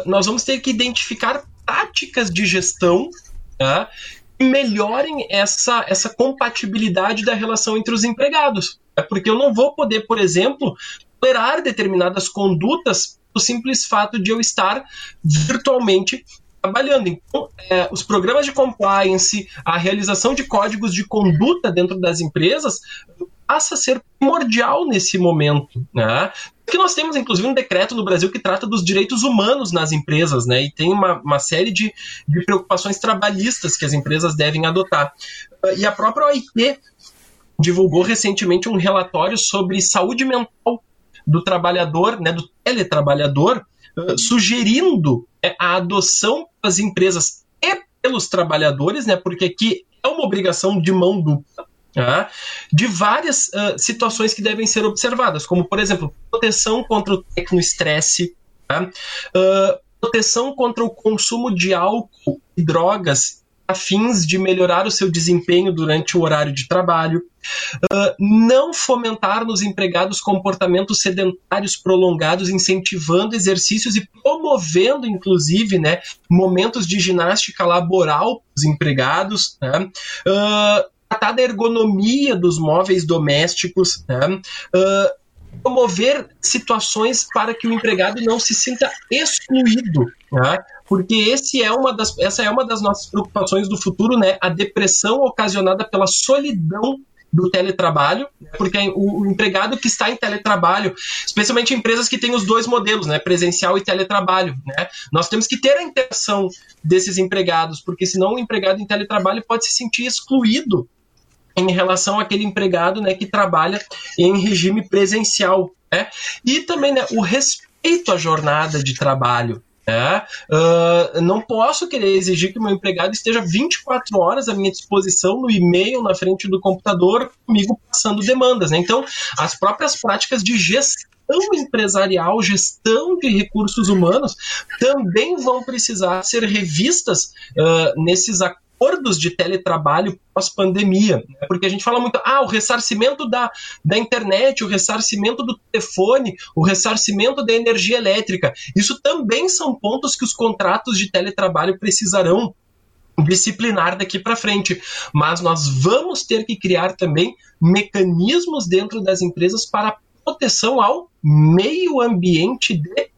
Nós vamos ter que identificar táticas de gestão né? que melhorem essa, essa compatibilidade da relação entre os empregados. É porque eu não vou poder, por exemplo, tolerar determinadas condutas o simples fato de eu estar virtualmente trabalhando. Então, é, os programas de compliance, a realização de códigos de conduta dentro das empresas passa a ser primordial nesse momento, né? Porque nós temos, inclusive, um decreto no Brasil que trata dos direitos humanos nas empresas, né? E tem uma, uma série de, de preocupações trabalhistas que as empresas devem adotar. E a própria OIT divulgou recentemente um relatório sobre saúde mental do trabalhador, né, do teletrabalhador, uh, sugerindo é, a adoção das empresas e pelos trabalhadores, né, porque aqui é uma obrigação de mão dupla, tá, de várias uh, situações que devem ser observadas, como, por exemplo, proteção contra o tecnoestresse, tá, uh, proteção contra o consumo de álcool e drogas a fins de melhorar o seu desempenho durante o horário de trabalho, uh, não fomentar nos empregados comportamentos sedentários prolongados, incentivando exercícios e promovendo, inclusive, né, momentos de ginástica laboral para os empregados, né, uh, tratar da ergonomia dos móveis domésticos, né, uh, promover situações para que o empregado não se sinta excluído, né? Porque esse é uma das, essa é uma das nossas preocupações do futuro, né? A depressão ocasionada pela solidão do teletrabalho, né? porque o, empregado que está em teletrabalho, especialmente empresas que têm os dois modelos, né, presencial e teletrabalho, né, nós temos que ter a interação desses empregados, porque senão o empregado em teletrabalho pode se sentir excluído em relação àquele empregado, né, que trabalha em regime presencial, né, e também, né, o respeito à jornada de trabalho, é, uh, não posso querer exigir que o meu empregado esteja 24 horas à minha disposição no e-mail, na frente do computador, comigo passando demandas. Né? Então, as próprias práticas de gestão empresarial, gestão de recursos humanos, também vão precisar ser revistas uh, nesses acordos acordos de teletrabalho pós-pandemia. Né? Porque a gente fala muito, ah, o ressarcimento da, da internet, o ressarcimento do telefone, o ressarcimento da energia elétrica. Isso também são pontos que os contratos de teletrabalho precisarão disciplinar daqui para frente. Mas nós vamos ter que criar também mecanismos dentro das empresas para proteção ao meio ambiente de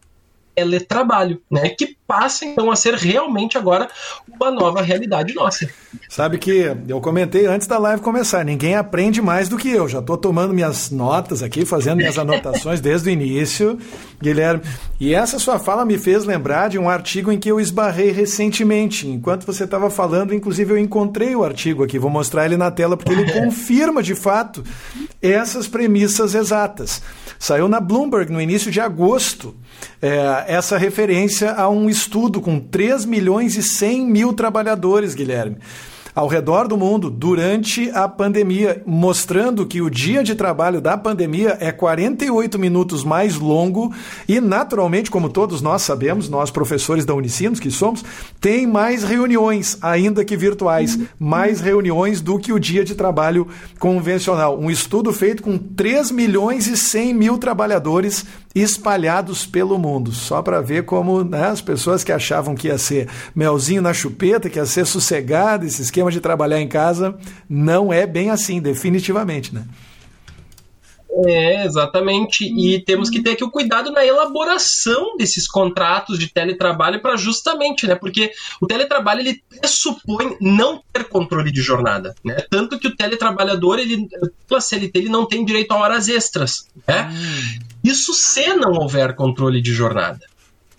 teletrabalho, né? Que passa então a ser realmente agora uma nova realidade nossa. Sabe que eu comentei antes da live começar, ninguém aprende mais do que eu. Já estou tomando minhas notas aqui, fazendo minhas anotações desde o início, Guilherme. E essa sua fala me fez lembrar de um artigo em que eu esbarrei recentemente. Enquanto você estava falando, inclusive eu encontrei o artigo aqui, vou mostrar ele na tela porque ele confirma de fato essas premissas exatas. Saiu na Bloomberg no início de agosto é, essa referência a um estudo com 3 milhões e 100 mil trabalhadores, Guilherme ao redor do mundo durante a pandemia, mostrando que o dia de trabalho da pandemia é 48 minutos mais longo e, naturalmente, como todos nós sabemos, nós professores da Unicinos que somos, tem mais reuniões, ainda que virtuais, mais reuniões do que o dia de trabalho convencional. Um estudo feito com 3 milhões e 100 mil trabalhadores espalhados pelo mundo, só para ver como né, as pessoas que achavam que ia ser melzinho na chupeta, que ia ser sossegado, esse esquema de trabalhar em casa, não é bem assim, definitivamente, né? É, exatamente. E temos que ter aqui o cuidado na elaboração desses contratos de teletrabalho para justamente, né? Porque o teletrabalho ele pressupõe não ter controle de jornada, né? Tanto que o teletrabalhador, ele, pela CLT, ele não tem direito a horas extras, né? Hum. Isso se não houver controle de jornada.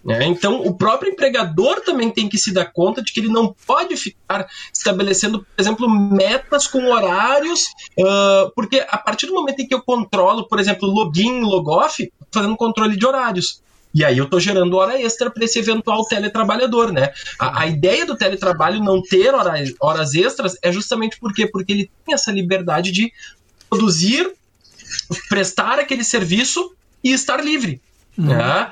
Né? Então, o próprio empregador também tem que se dar conta de que ele não pode ficar estabelecendo, por exemplo, metas com horários, uh, porque a partir do momento em que eu controlo, por exemplo, login, logoff, fazendo controle de horários. E aí eu estou gerando hora extra para esse eventual teletrabalhador, né? A, a, ideia do teletrabalho não ter horas, horas extras é justamente por quê? Porque ele tem essa liberdade de produzir, prestar aquele serviço e estar livre. Uhum. Né?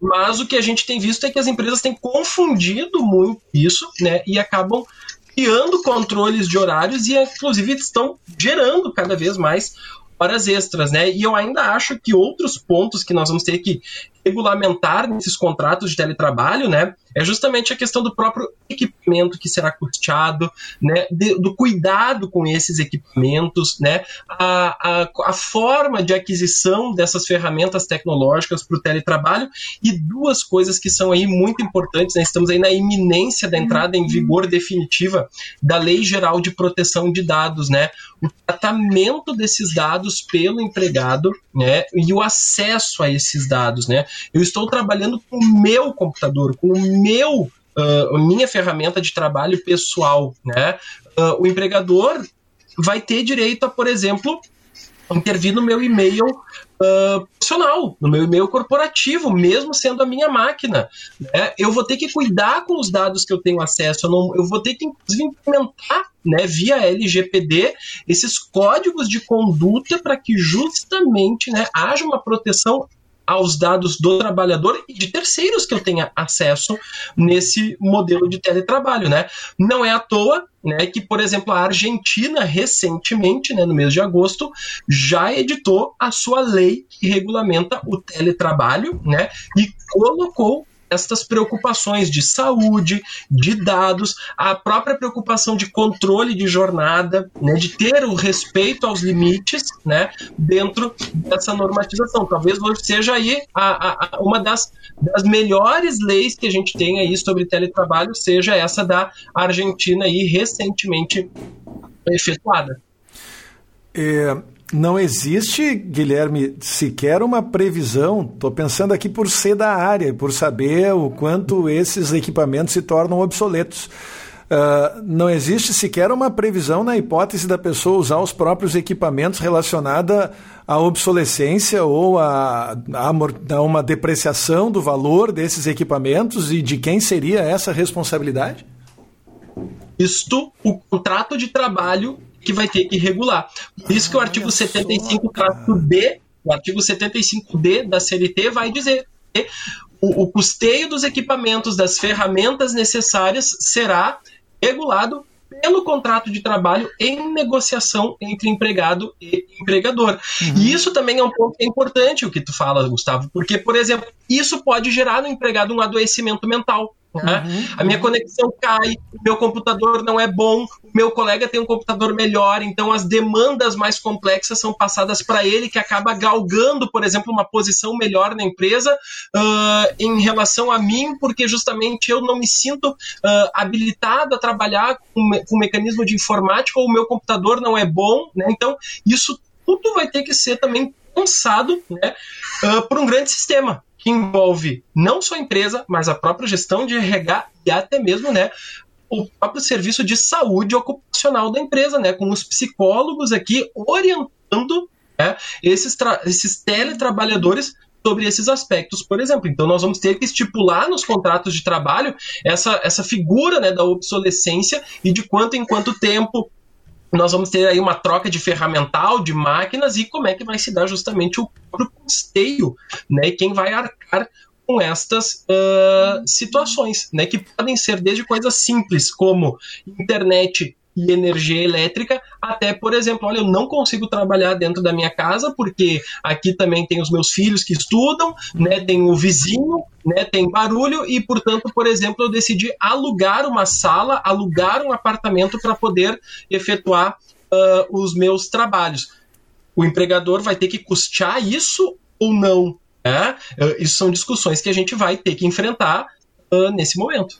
Mas o que a gente tem visto é que as empresas têm confundido muito isso, né? E acabam criando controles de horários e, inclusive, estão gerando cada vez mais horas extras, né? E eu ainda acho que outros pontos que nós vamos ter que regulamentar nesses contratos de teletrabalho, né, é justamente a questão do próprio equipamento que será custeado, né, de, do cuidado com esses equipamentos, né, a, a, a forma de aquisição dessas ferramentas tecnológicas para o teletrabalho e duas coisas que são aí muito importantes, né, estamos aí na iminência da entrada em vigor definitiva da Lei Geral de Proteção de Dados, né, o tratamento desses dados pelo empregado, né, e o acesso a esses dados, né, eu estou trabalhando com o meu computador, com o meu uh, minha ferramenta de trabalho pessoal, né? Uh, o empregador vai ter direito a, por exemplo, intervir no meu e-mail uh, profissional, no meu e-mail corporativo, mesmo sendo a minha máquina. Né? Eu vou ter que cuidar com os dados que eu tenho acesso, eu, não, eu vou ter que, inclusive, implementar né, via LGPD esses códigos de conduta para que justamente né, haja uma proteção aos dados do trabalhador e de terceiros que eu tenha acesso nesse modelo de teletrabalho, né? Não é à toa né, que, por exemplo, a Argentina recentemente, né, no mês de agosto, já editou a sua lei que regulamenta o teletrabalho, né, e colocou estas preocupações de saúde, de dados, a própria preocupação de controle de jornada, né, de ter o respeito aos limites né, dentro dessa normatização. Talvez hoje seja aí a, a, uma das, das melhores leis que a gente tem aí sobre teletrabalho, seja essa da Argentina aí recentemente efetuada. É, não existe, Guilherme, sequer uma previsão. Estou pensando aqui por ser da área, por saber o quanto esses equipamentos se tornam obsoletos. Uh, não existe sequer uma previsão na hipótese da pessoa usar os próprios equipamentos relacionada à obsolescência ou a, a, a uma depreciação do valor desses equipamentos e de quem seria essa responsabilidade? Isto, o contrato de trabalho que vai ter que regular. Por isso que o artigo 75-D, o artigo 75D da CLT vai dizer que o, o custeio dos equipamentos, das ferramentas necessárias será regulado pelo contrato de trabalho em negociação entre empregado e empregador. Uhum. E isso também é um ponto é importante o que tu fala, Gustavo, porque, por exemplo, isso pode gerar no empregado um adoecimento mental. Né? Uhum. A minha conexão cai, o meu computador não é bom, o meu colega tem um computador melhor, então as demandas mais complexas são passadas para ele, que acaba galgando, por exemplo, uma posição melhor na empresa uh, em relação a mim, porque justamente eu não me sinto uh, habilitado a trabalhar com, com mecanismo de informática ou o meu computador não é bom. Né? Então, isso tudo vai ter que ser também pensado né, uh, por um grande sistema que envolve não só a empresa, mas a própria gestão de RH e até mesmo né, o próprio serviço de saúde ocupacional da empresa, né, com os psicólogos aqui orientando né, esses, esses teletrabalhadores sobre esses aspectos, por exemplo. Então, nós vamos ter que estipular nos contratos de trabalho essa, essa figura né, da obsolescência e de quanto em quanto tempo nós vamos ter aí uma troca de ferramental, de máquinas, e como é que vai se dar justamente o custeio, né? Quem vai arcar com estas uh, situações, né? Que podem ser desde coisas simples como internet e energia elétrica, até, por exemplo, olha, eu não consigo trabalhar dentro da minha casa, porque aqui também tem os meus filhos que estudam, né, tem o vizinho, né, tem barulho, e, portanto, por exemplo, eu decidi alugar uma sala, alugar um apartamento para poder efetuar uh, os meus trabalhos. O empregador vai ter que custear isso ou não? Né? Uh, isso são discussões que a gente vai ter que enfrentar uh, nesse momento.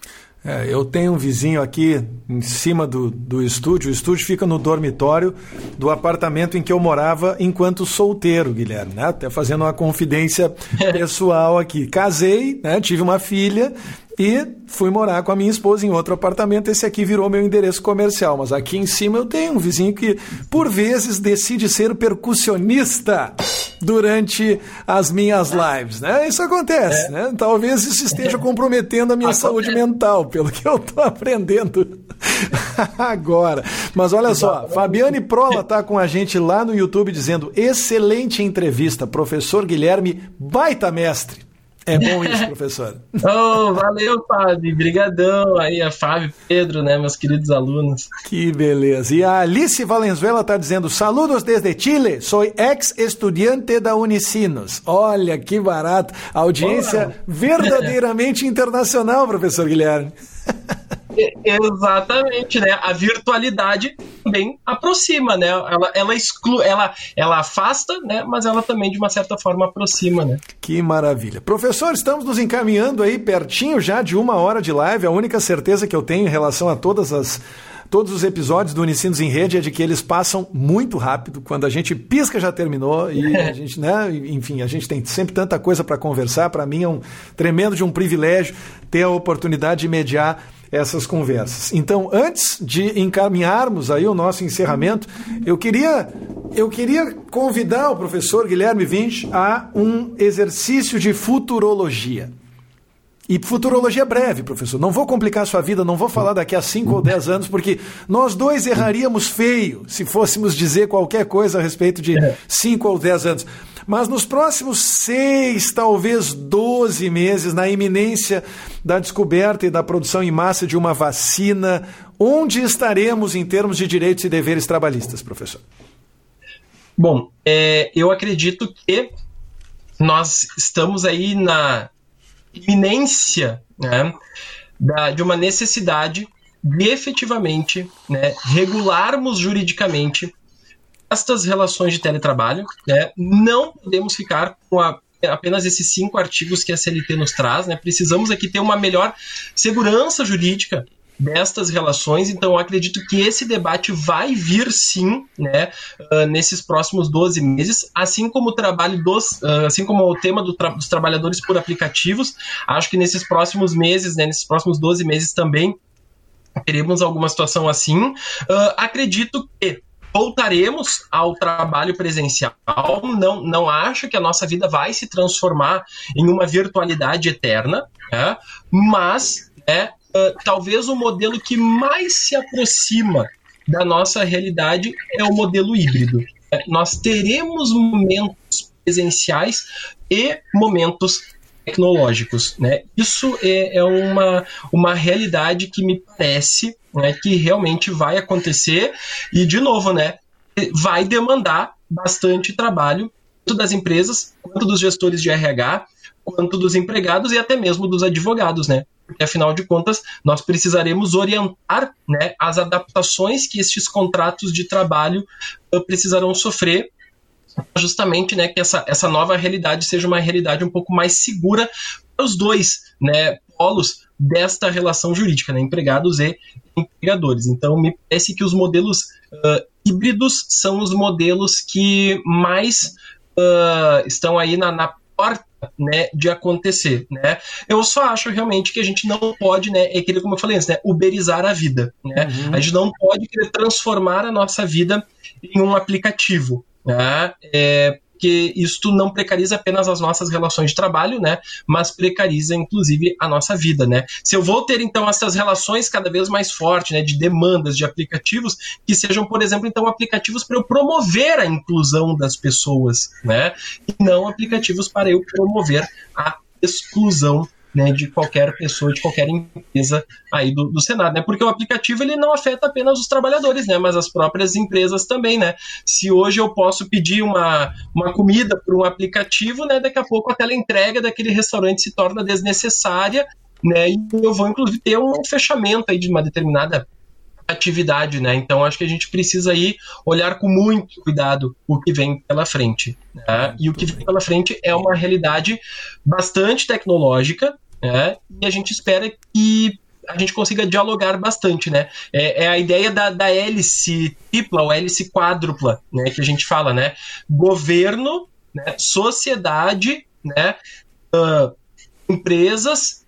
É, eu tenho um vizinho aqui em cima do, do estúdio. O estúdio fica no dormitório do apartamento em que eu morava enquanto solteiro, Guilherme. Né? Até fazendo uma confidência pessoal aqui. Casei, né? tive uma filha e fui morar com a minha esposa em outro apartamento. Esse aqui virou meu endereço comercial. Mas aqui em cima eu tenho um vizinho que, por vezes, decide ser percussionista durante as minhas lives. Né? Isso acontece. É. Né? Talvez isso esteja comprometendo a minha acontece. saúde mental, pelo que eu estou aprendendo agora. Mas olha só, Fabiane Prola está com a gente lá no YouTube dizendo: excelente entrevista, professor Guilherme, baita mestre. É bom isso, professor. oh, valeu, Fábio. Brigadão aí, a Fábio, Pedro, né, meus queridos alunos. Que beleza. E a Alice Valenzuela está dizendo, saludos desde Chile, sou ex-estudiante da Unicinos. Olha, que barato. Audiência Olá. verdadeiramente internacional, professor Guilherme. Exatamente, né? A virtualidade também aproxima, né? Ela, ela exclui, ela, ela afasta, né? Mas ela também, de uma certa forma, aproxima, né? Que maravilha. Professor, estamos nos encaminhando aí pertinho já de uma hora de live. A única certeza que eu tenho em relação a todas as todos os episódios do Unicinos em Rede é de que eles passam muito rápido. Quando a gente pisca, já terminou. E a gente, né? Enfim, a gente tem sempre tanta coisa para conversar. Para mim é um tremendo de um privilégio ter a oportunidade de mediar essas conversas. Então, antes de encaminharmos aí o nosso encerramento, eu queria eu queria convidar o professor Guilherme Vinch a um exercício de futurologia. E futurologia breve, professor. Não vou complicar a sua vida, não vou falar daqui a 5 ou 10 anos, porque nós dois erraríamos feio se fôssemos dizer qualquer coisa a respeito de 5 ou 10 anos. Mas nos próximos seis, talvez 12 meses, na iminência da descoberta e da produção em massa de uma vacina, onde estaremos em termos de direitos e deveres trabalhistas, professor? Bom, é, eu acredito que nós estamos aí na iminência né, da, de uma necessidade de efetivamente né, regularmos juridicamente estas relações de teletrabalho, né, não podemos ficar com a, apenas esses cinco artigos que a CLT nos traz, né, precisamos aqui ter uma melhor segurança jurídica destas relações, então eu acredito que esse debate vai vir sim, né, uh, nesses próximos 12 meses, assim como o trabalho dos, uh, assim como o tema do tra dos trabalhadores por aplicativos, acho que nesses próximos meses, né, nesses próximos 12 meses também teremos alguma situação assim. Uh, acredito que voltaremos ao trabalho presencial. Não, não acho que a nossa vida vai se transformar em uma virtualidade eterna, né? mas é uh, talvez o modelo que mais se aproxima da nossa realidade é o modelo híbrido. É, nós teremos momentos presenciais e momentos tecnológicos. Né? Isso é, é uma, uma realidade que me parece né, que realmente vai acontecer e, de novo, né, vai demandar bastante trabalho, tanto das empresas, quanto dos gestores de RH, quanto dos empregados e até mesmo dos advogados, né? Porque, afinal de contas, nós precisaremos orientar né, as adaptações que estes contratos de trabalho uh, precisarão sofrer justamente né, que essa, essa nova realidade seja uma realidade um pouco mais segura para os dois né, polos desta relação jurídica, né, empregados e empregadores. Então, me parece que os modelos uh, híbridos são os modelos que mais uh, estão aí na, na porta né, de acontecer, né? Eu só acho realmente que a gente não pode, né, é aquele como eu falei antes, né, uberizar a vida, né? Uhum. A gente não pode transformar a nossa vida em um aplicativo, né? É, que isto não precariza apenas as nossas relações de trabalho, né, mas precariza inclusive a nossa vida, né. Se eu vou ter então essas relações cada vez mais fortes, né, de demandas de aplicativos que sejam, por exemplo, então aplicativos para eu promover a inclusão das pessoas, né, e não aplicativos para eu promover a exclusão né, de qualquer pessoa, de qualquer empresa aí do, do, Senado, né? Porque o aplicativo ele não afeta apenas os trabalhadores, né? Mas as próprias empresas também, né? Se hoje eu posso pedir uma, uma comida por um aplicativo, né? Daqui a pouco a tela entrega daquele restaurante se torna desnecessária, né? E eu vou inclusive ter um fechamento aí de uma determinada atividade, né? Então acho que a gente precisa aí olhar com muito cuidado o que vem pela frente. Né? E o que vem pela frente é uma realidade bastante tecnológica, né? E a gente espera que a gente consiga dialogar bastante, né? É, é, a ideia da, da hélice tripla ou hélice quádrupla, né? Que a gente fala, né? Governo, né? sociedade, né? Uh, empresas,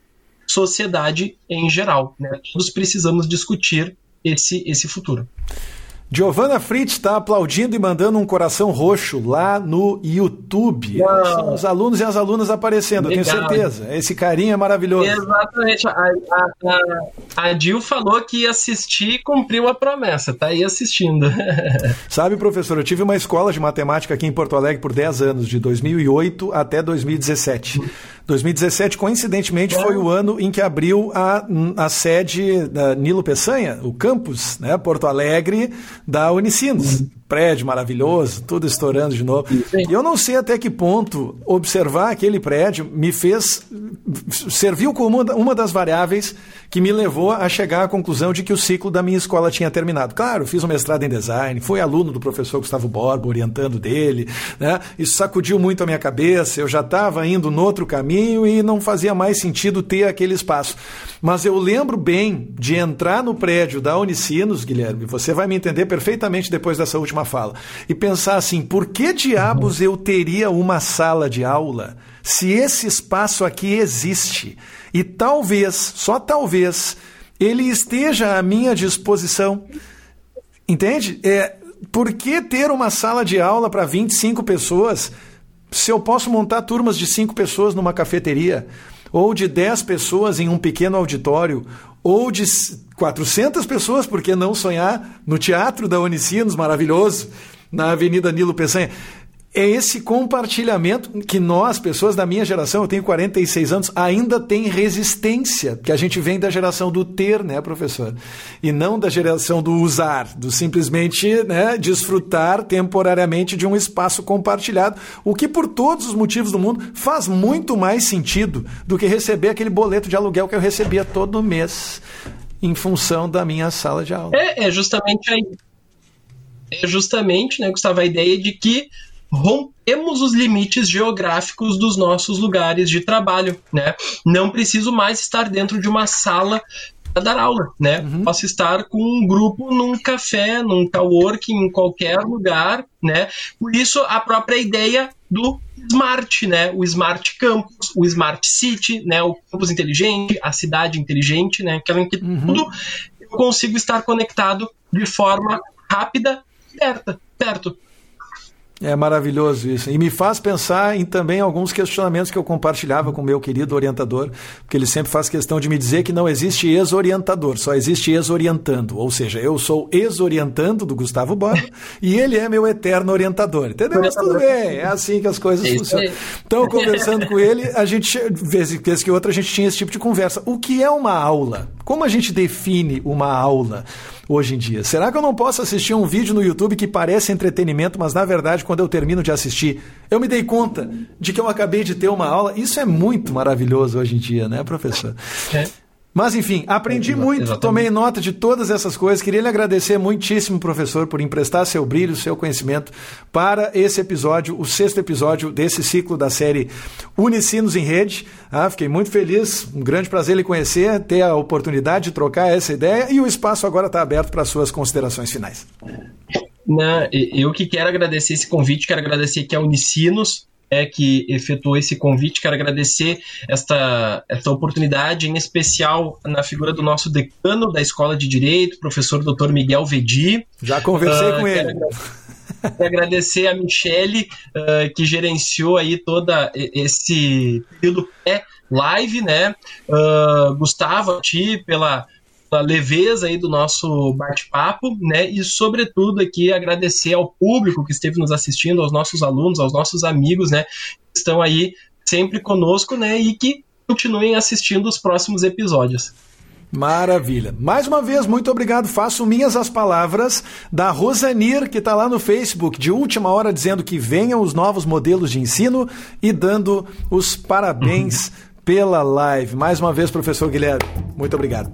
sociedade em geral, né? Todos precisamos discutir esse, esse futuro. Giovanna Fritz está aplaudindo e mandando um coração roxo lá no YouTube. Uau. São os alunos e as alunas aparecendo, tenho certeza. Esse carinho é maravilhoso. Exatamente. A, a, a, a Dil falou que ia assistir e cumpriu a promessa. Tá aí assistindo. Sabe, professor, eu tive uma escola de matemática aqui em Porto Alegre por 10 anos, de 2008 até 2017. 2017, coincidentemente, foi o ano em que abriu a, a sede da Nilo Peçanha, o campus, né, Porto Alegre, da Unicinos prédio maravilhoso, tudo estourando de novo. E eu não sei até que ponto observar aquele prédio me fez, serviu como uma das variáveis que me levou a chegar à conclusão de que o ciclo da minha escola tinha terminado. Claro, fiz um mestrado em design, fui aluno do professor Gustavo Borba, orientando dele, né? Isso sacudiu muito a minha cabeça, eu já estava indo no outro caminho e não fazia mais sentido ter aquele espaço. Mas eu lembro bem de entrar no prédio da Unicinos, Guilherme, você vai me entender perfeitamente depois dessa última fala, e pensar assim: por que diabos eu teria uma sala de aula se esse espaço aqui existe? E talvez, só talvez, ele esteja à minha disposição. Entende? É, por que ter uma sala de aula para 25 pessoas se eu posso montar turmas de 5 pessoas numa cafeteria? Ou de 10 pessoas em um pequeno auditório? Ou de 400 pessoas, por que não sonhar no Teatro da Unicinos, maravilhoso, na Avenida Nilo Peçanha? é esse compartilhamento que nós, pessoas da minha geração, eu tenho 46 anos, ainda tem resistência, que a gente vem da geração do ter, né, professor? E não da geração do usar, do simplesmente né, desfrutar temporariamente de um espaço compartilhado, o que por todos os motivos do mundo faz muito mais sentido do que receber aquele boleto de aluguel que eu recebia todo mês em função da minha sala de aula. É, é justamente aí. É justamente, né, Gustavo, a ideia de que rompemos os limites geográficos dos nossos lugares de trabalho, né? Não preciso mais estar dentro de uma sala para dar aula, né? Uhum. Posso estar com um grupo num café, num coworking, em qualquer lugar, né? Por isso a própria ideia do smart, né? O smart campus, o smart city, né? O campus inteligente, a cidade inteligente, né? Aquela em que uhum. tudo eu consigo estar conectado de forma rápida, perto, perto. É maravilhoso isso. E me faz pensar em também alguns questionamentos que eu compartilhava com o meu querido orientador, porque ele sempre faz questão de me dizer que não existe ex-orientador, só existe ex-orientando. Ou seja, eu sou ex-orientando do Gustavo Borba e ele é meu eterno orientador. Entendeu? Mas tudo bem, é assim que as coisas é funcionam. Então, conversando com ele, a gente, vez, vez que outra, a gente tinha esse tipo de conversa. O que é uma aula? Como a gente define uma aula? Hoje em dia. Será que eu não posso assistir um vídeo no YouTube que parece entretenimento, mas na verdade, quando eu termino de assistir, eu me dei conta de que eu acabei de ter uma aula? Isso é muito maravilhoso hoje em dia, né, professor? É. Mas enfim, aprendi muito, Exatamente. tomei nota de todas essas coisas. Queria lhe agradecer muitíssimo, professor, por emprestar seu brilho, seu conhecimento para esse episódio, o sexto episódio desse ciclo da série Unicinos em Rede. Ah, fiquei muito feliz, um grande prazer lhe conhecer, ter a oportunidade de trocar essa ideia e o espaço agora está aberto para suas considerações finais. eu que quero agradecer esse convite, quero agradecer aqui a Unicinos é que efetuou esse convite. Quero agradecer esta, esta oportunidade, em especial na figura do nosso decano da Escola de Direito, professor Dr. Miguel Vedi. Já conversei uh, com ele. Quero agradecer a Michele, uh, que gerenciou aí toda esse período pré-live, né? Uh, Gustavo, a ti, pela a leveza aí do nosso bate-papo, né? E sobretudo aqui agradecer ao público que esteve nos assistindo, aos nossos alunos, aos nossos amigos, né? Que estão aí sempre conosco, né? E que continuem assistindo os próximos episódios. Maravilha. Mais uma vez, muito obrigado. Faço minhas as palavras da Rosanir, que está lá no Facebook, de última hora, dizendo que venham os novos modelos de ensino e dando os parabéns uhum. pela live. Mais uma vez, professor Guilherme, muito obrigado.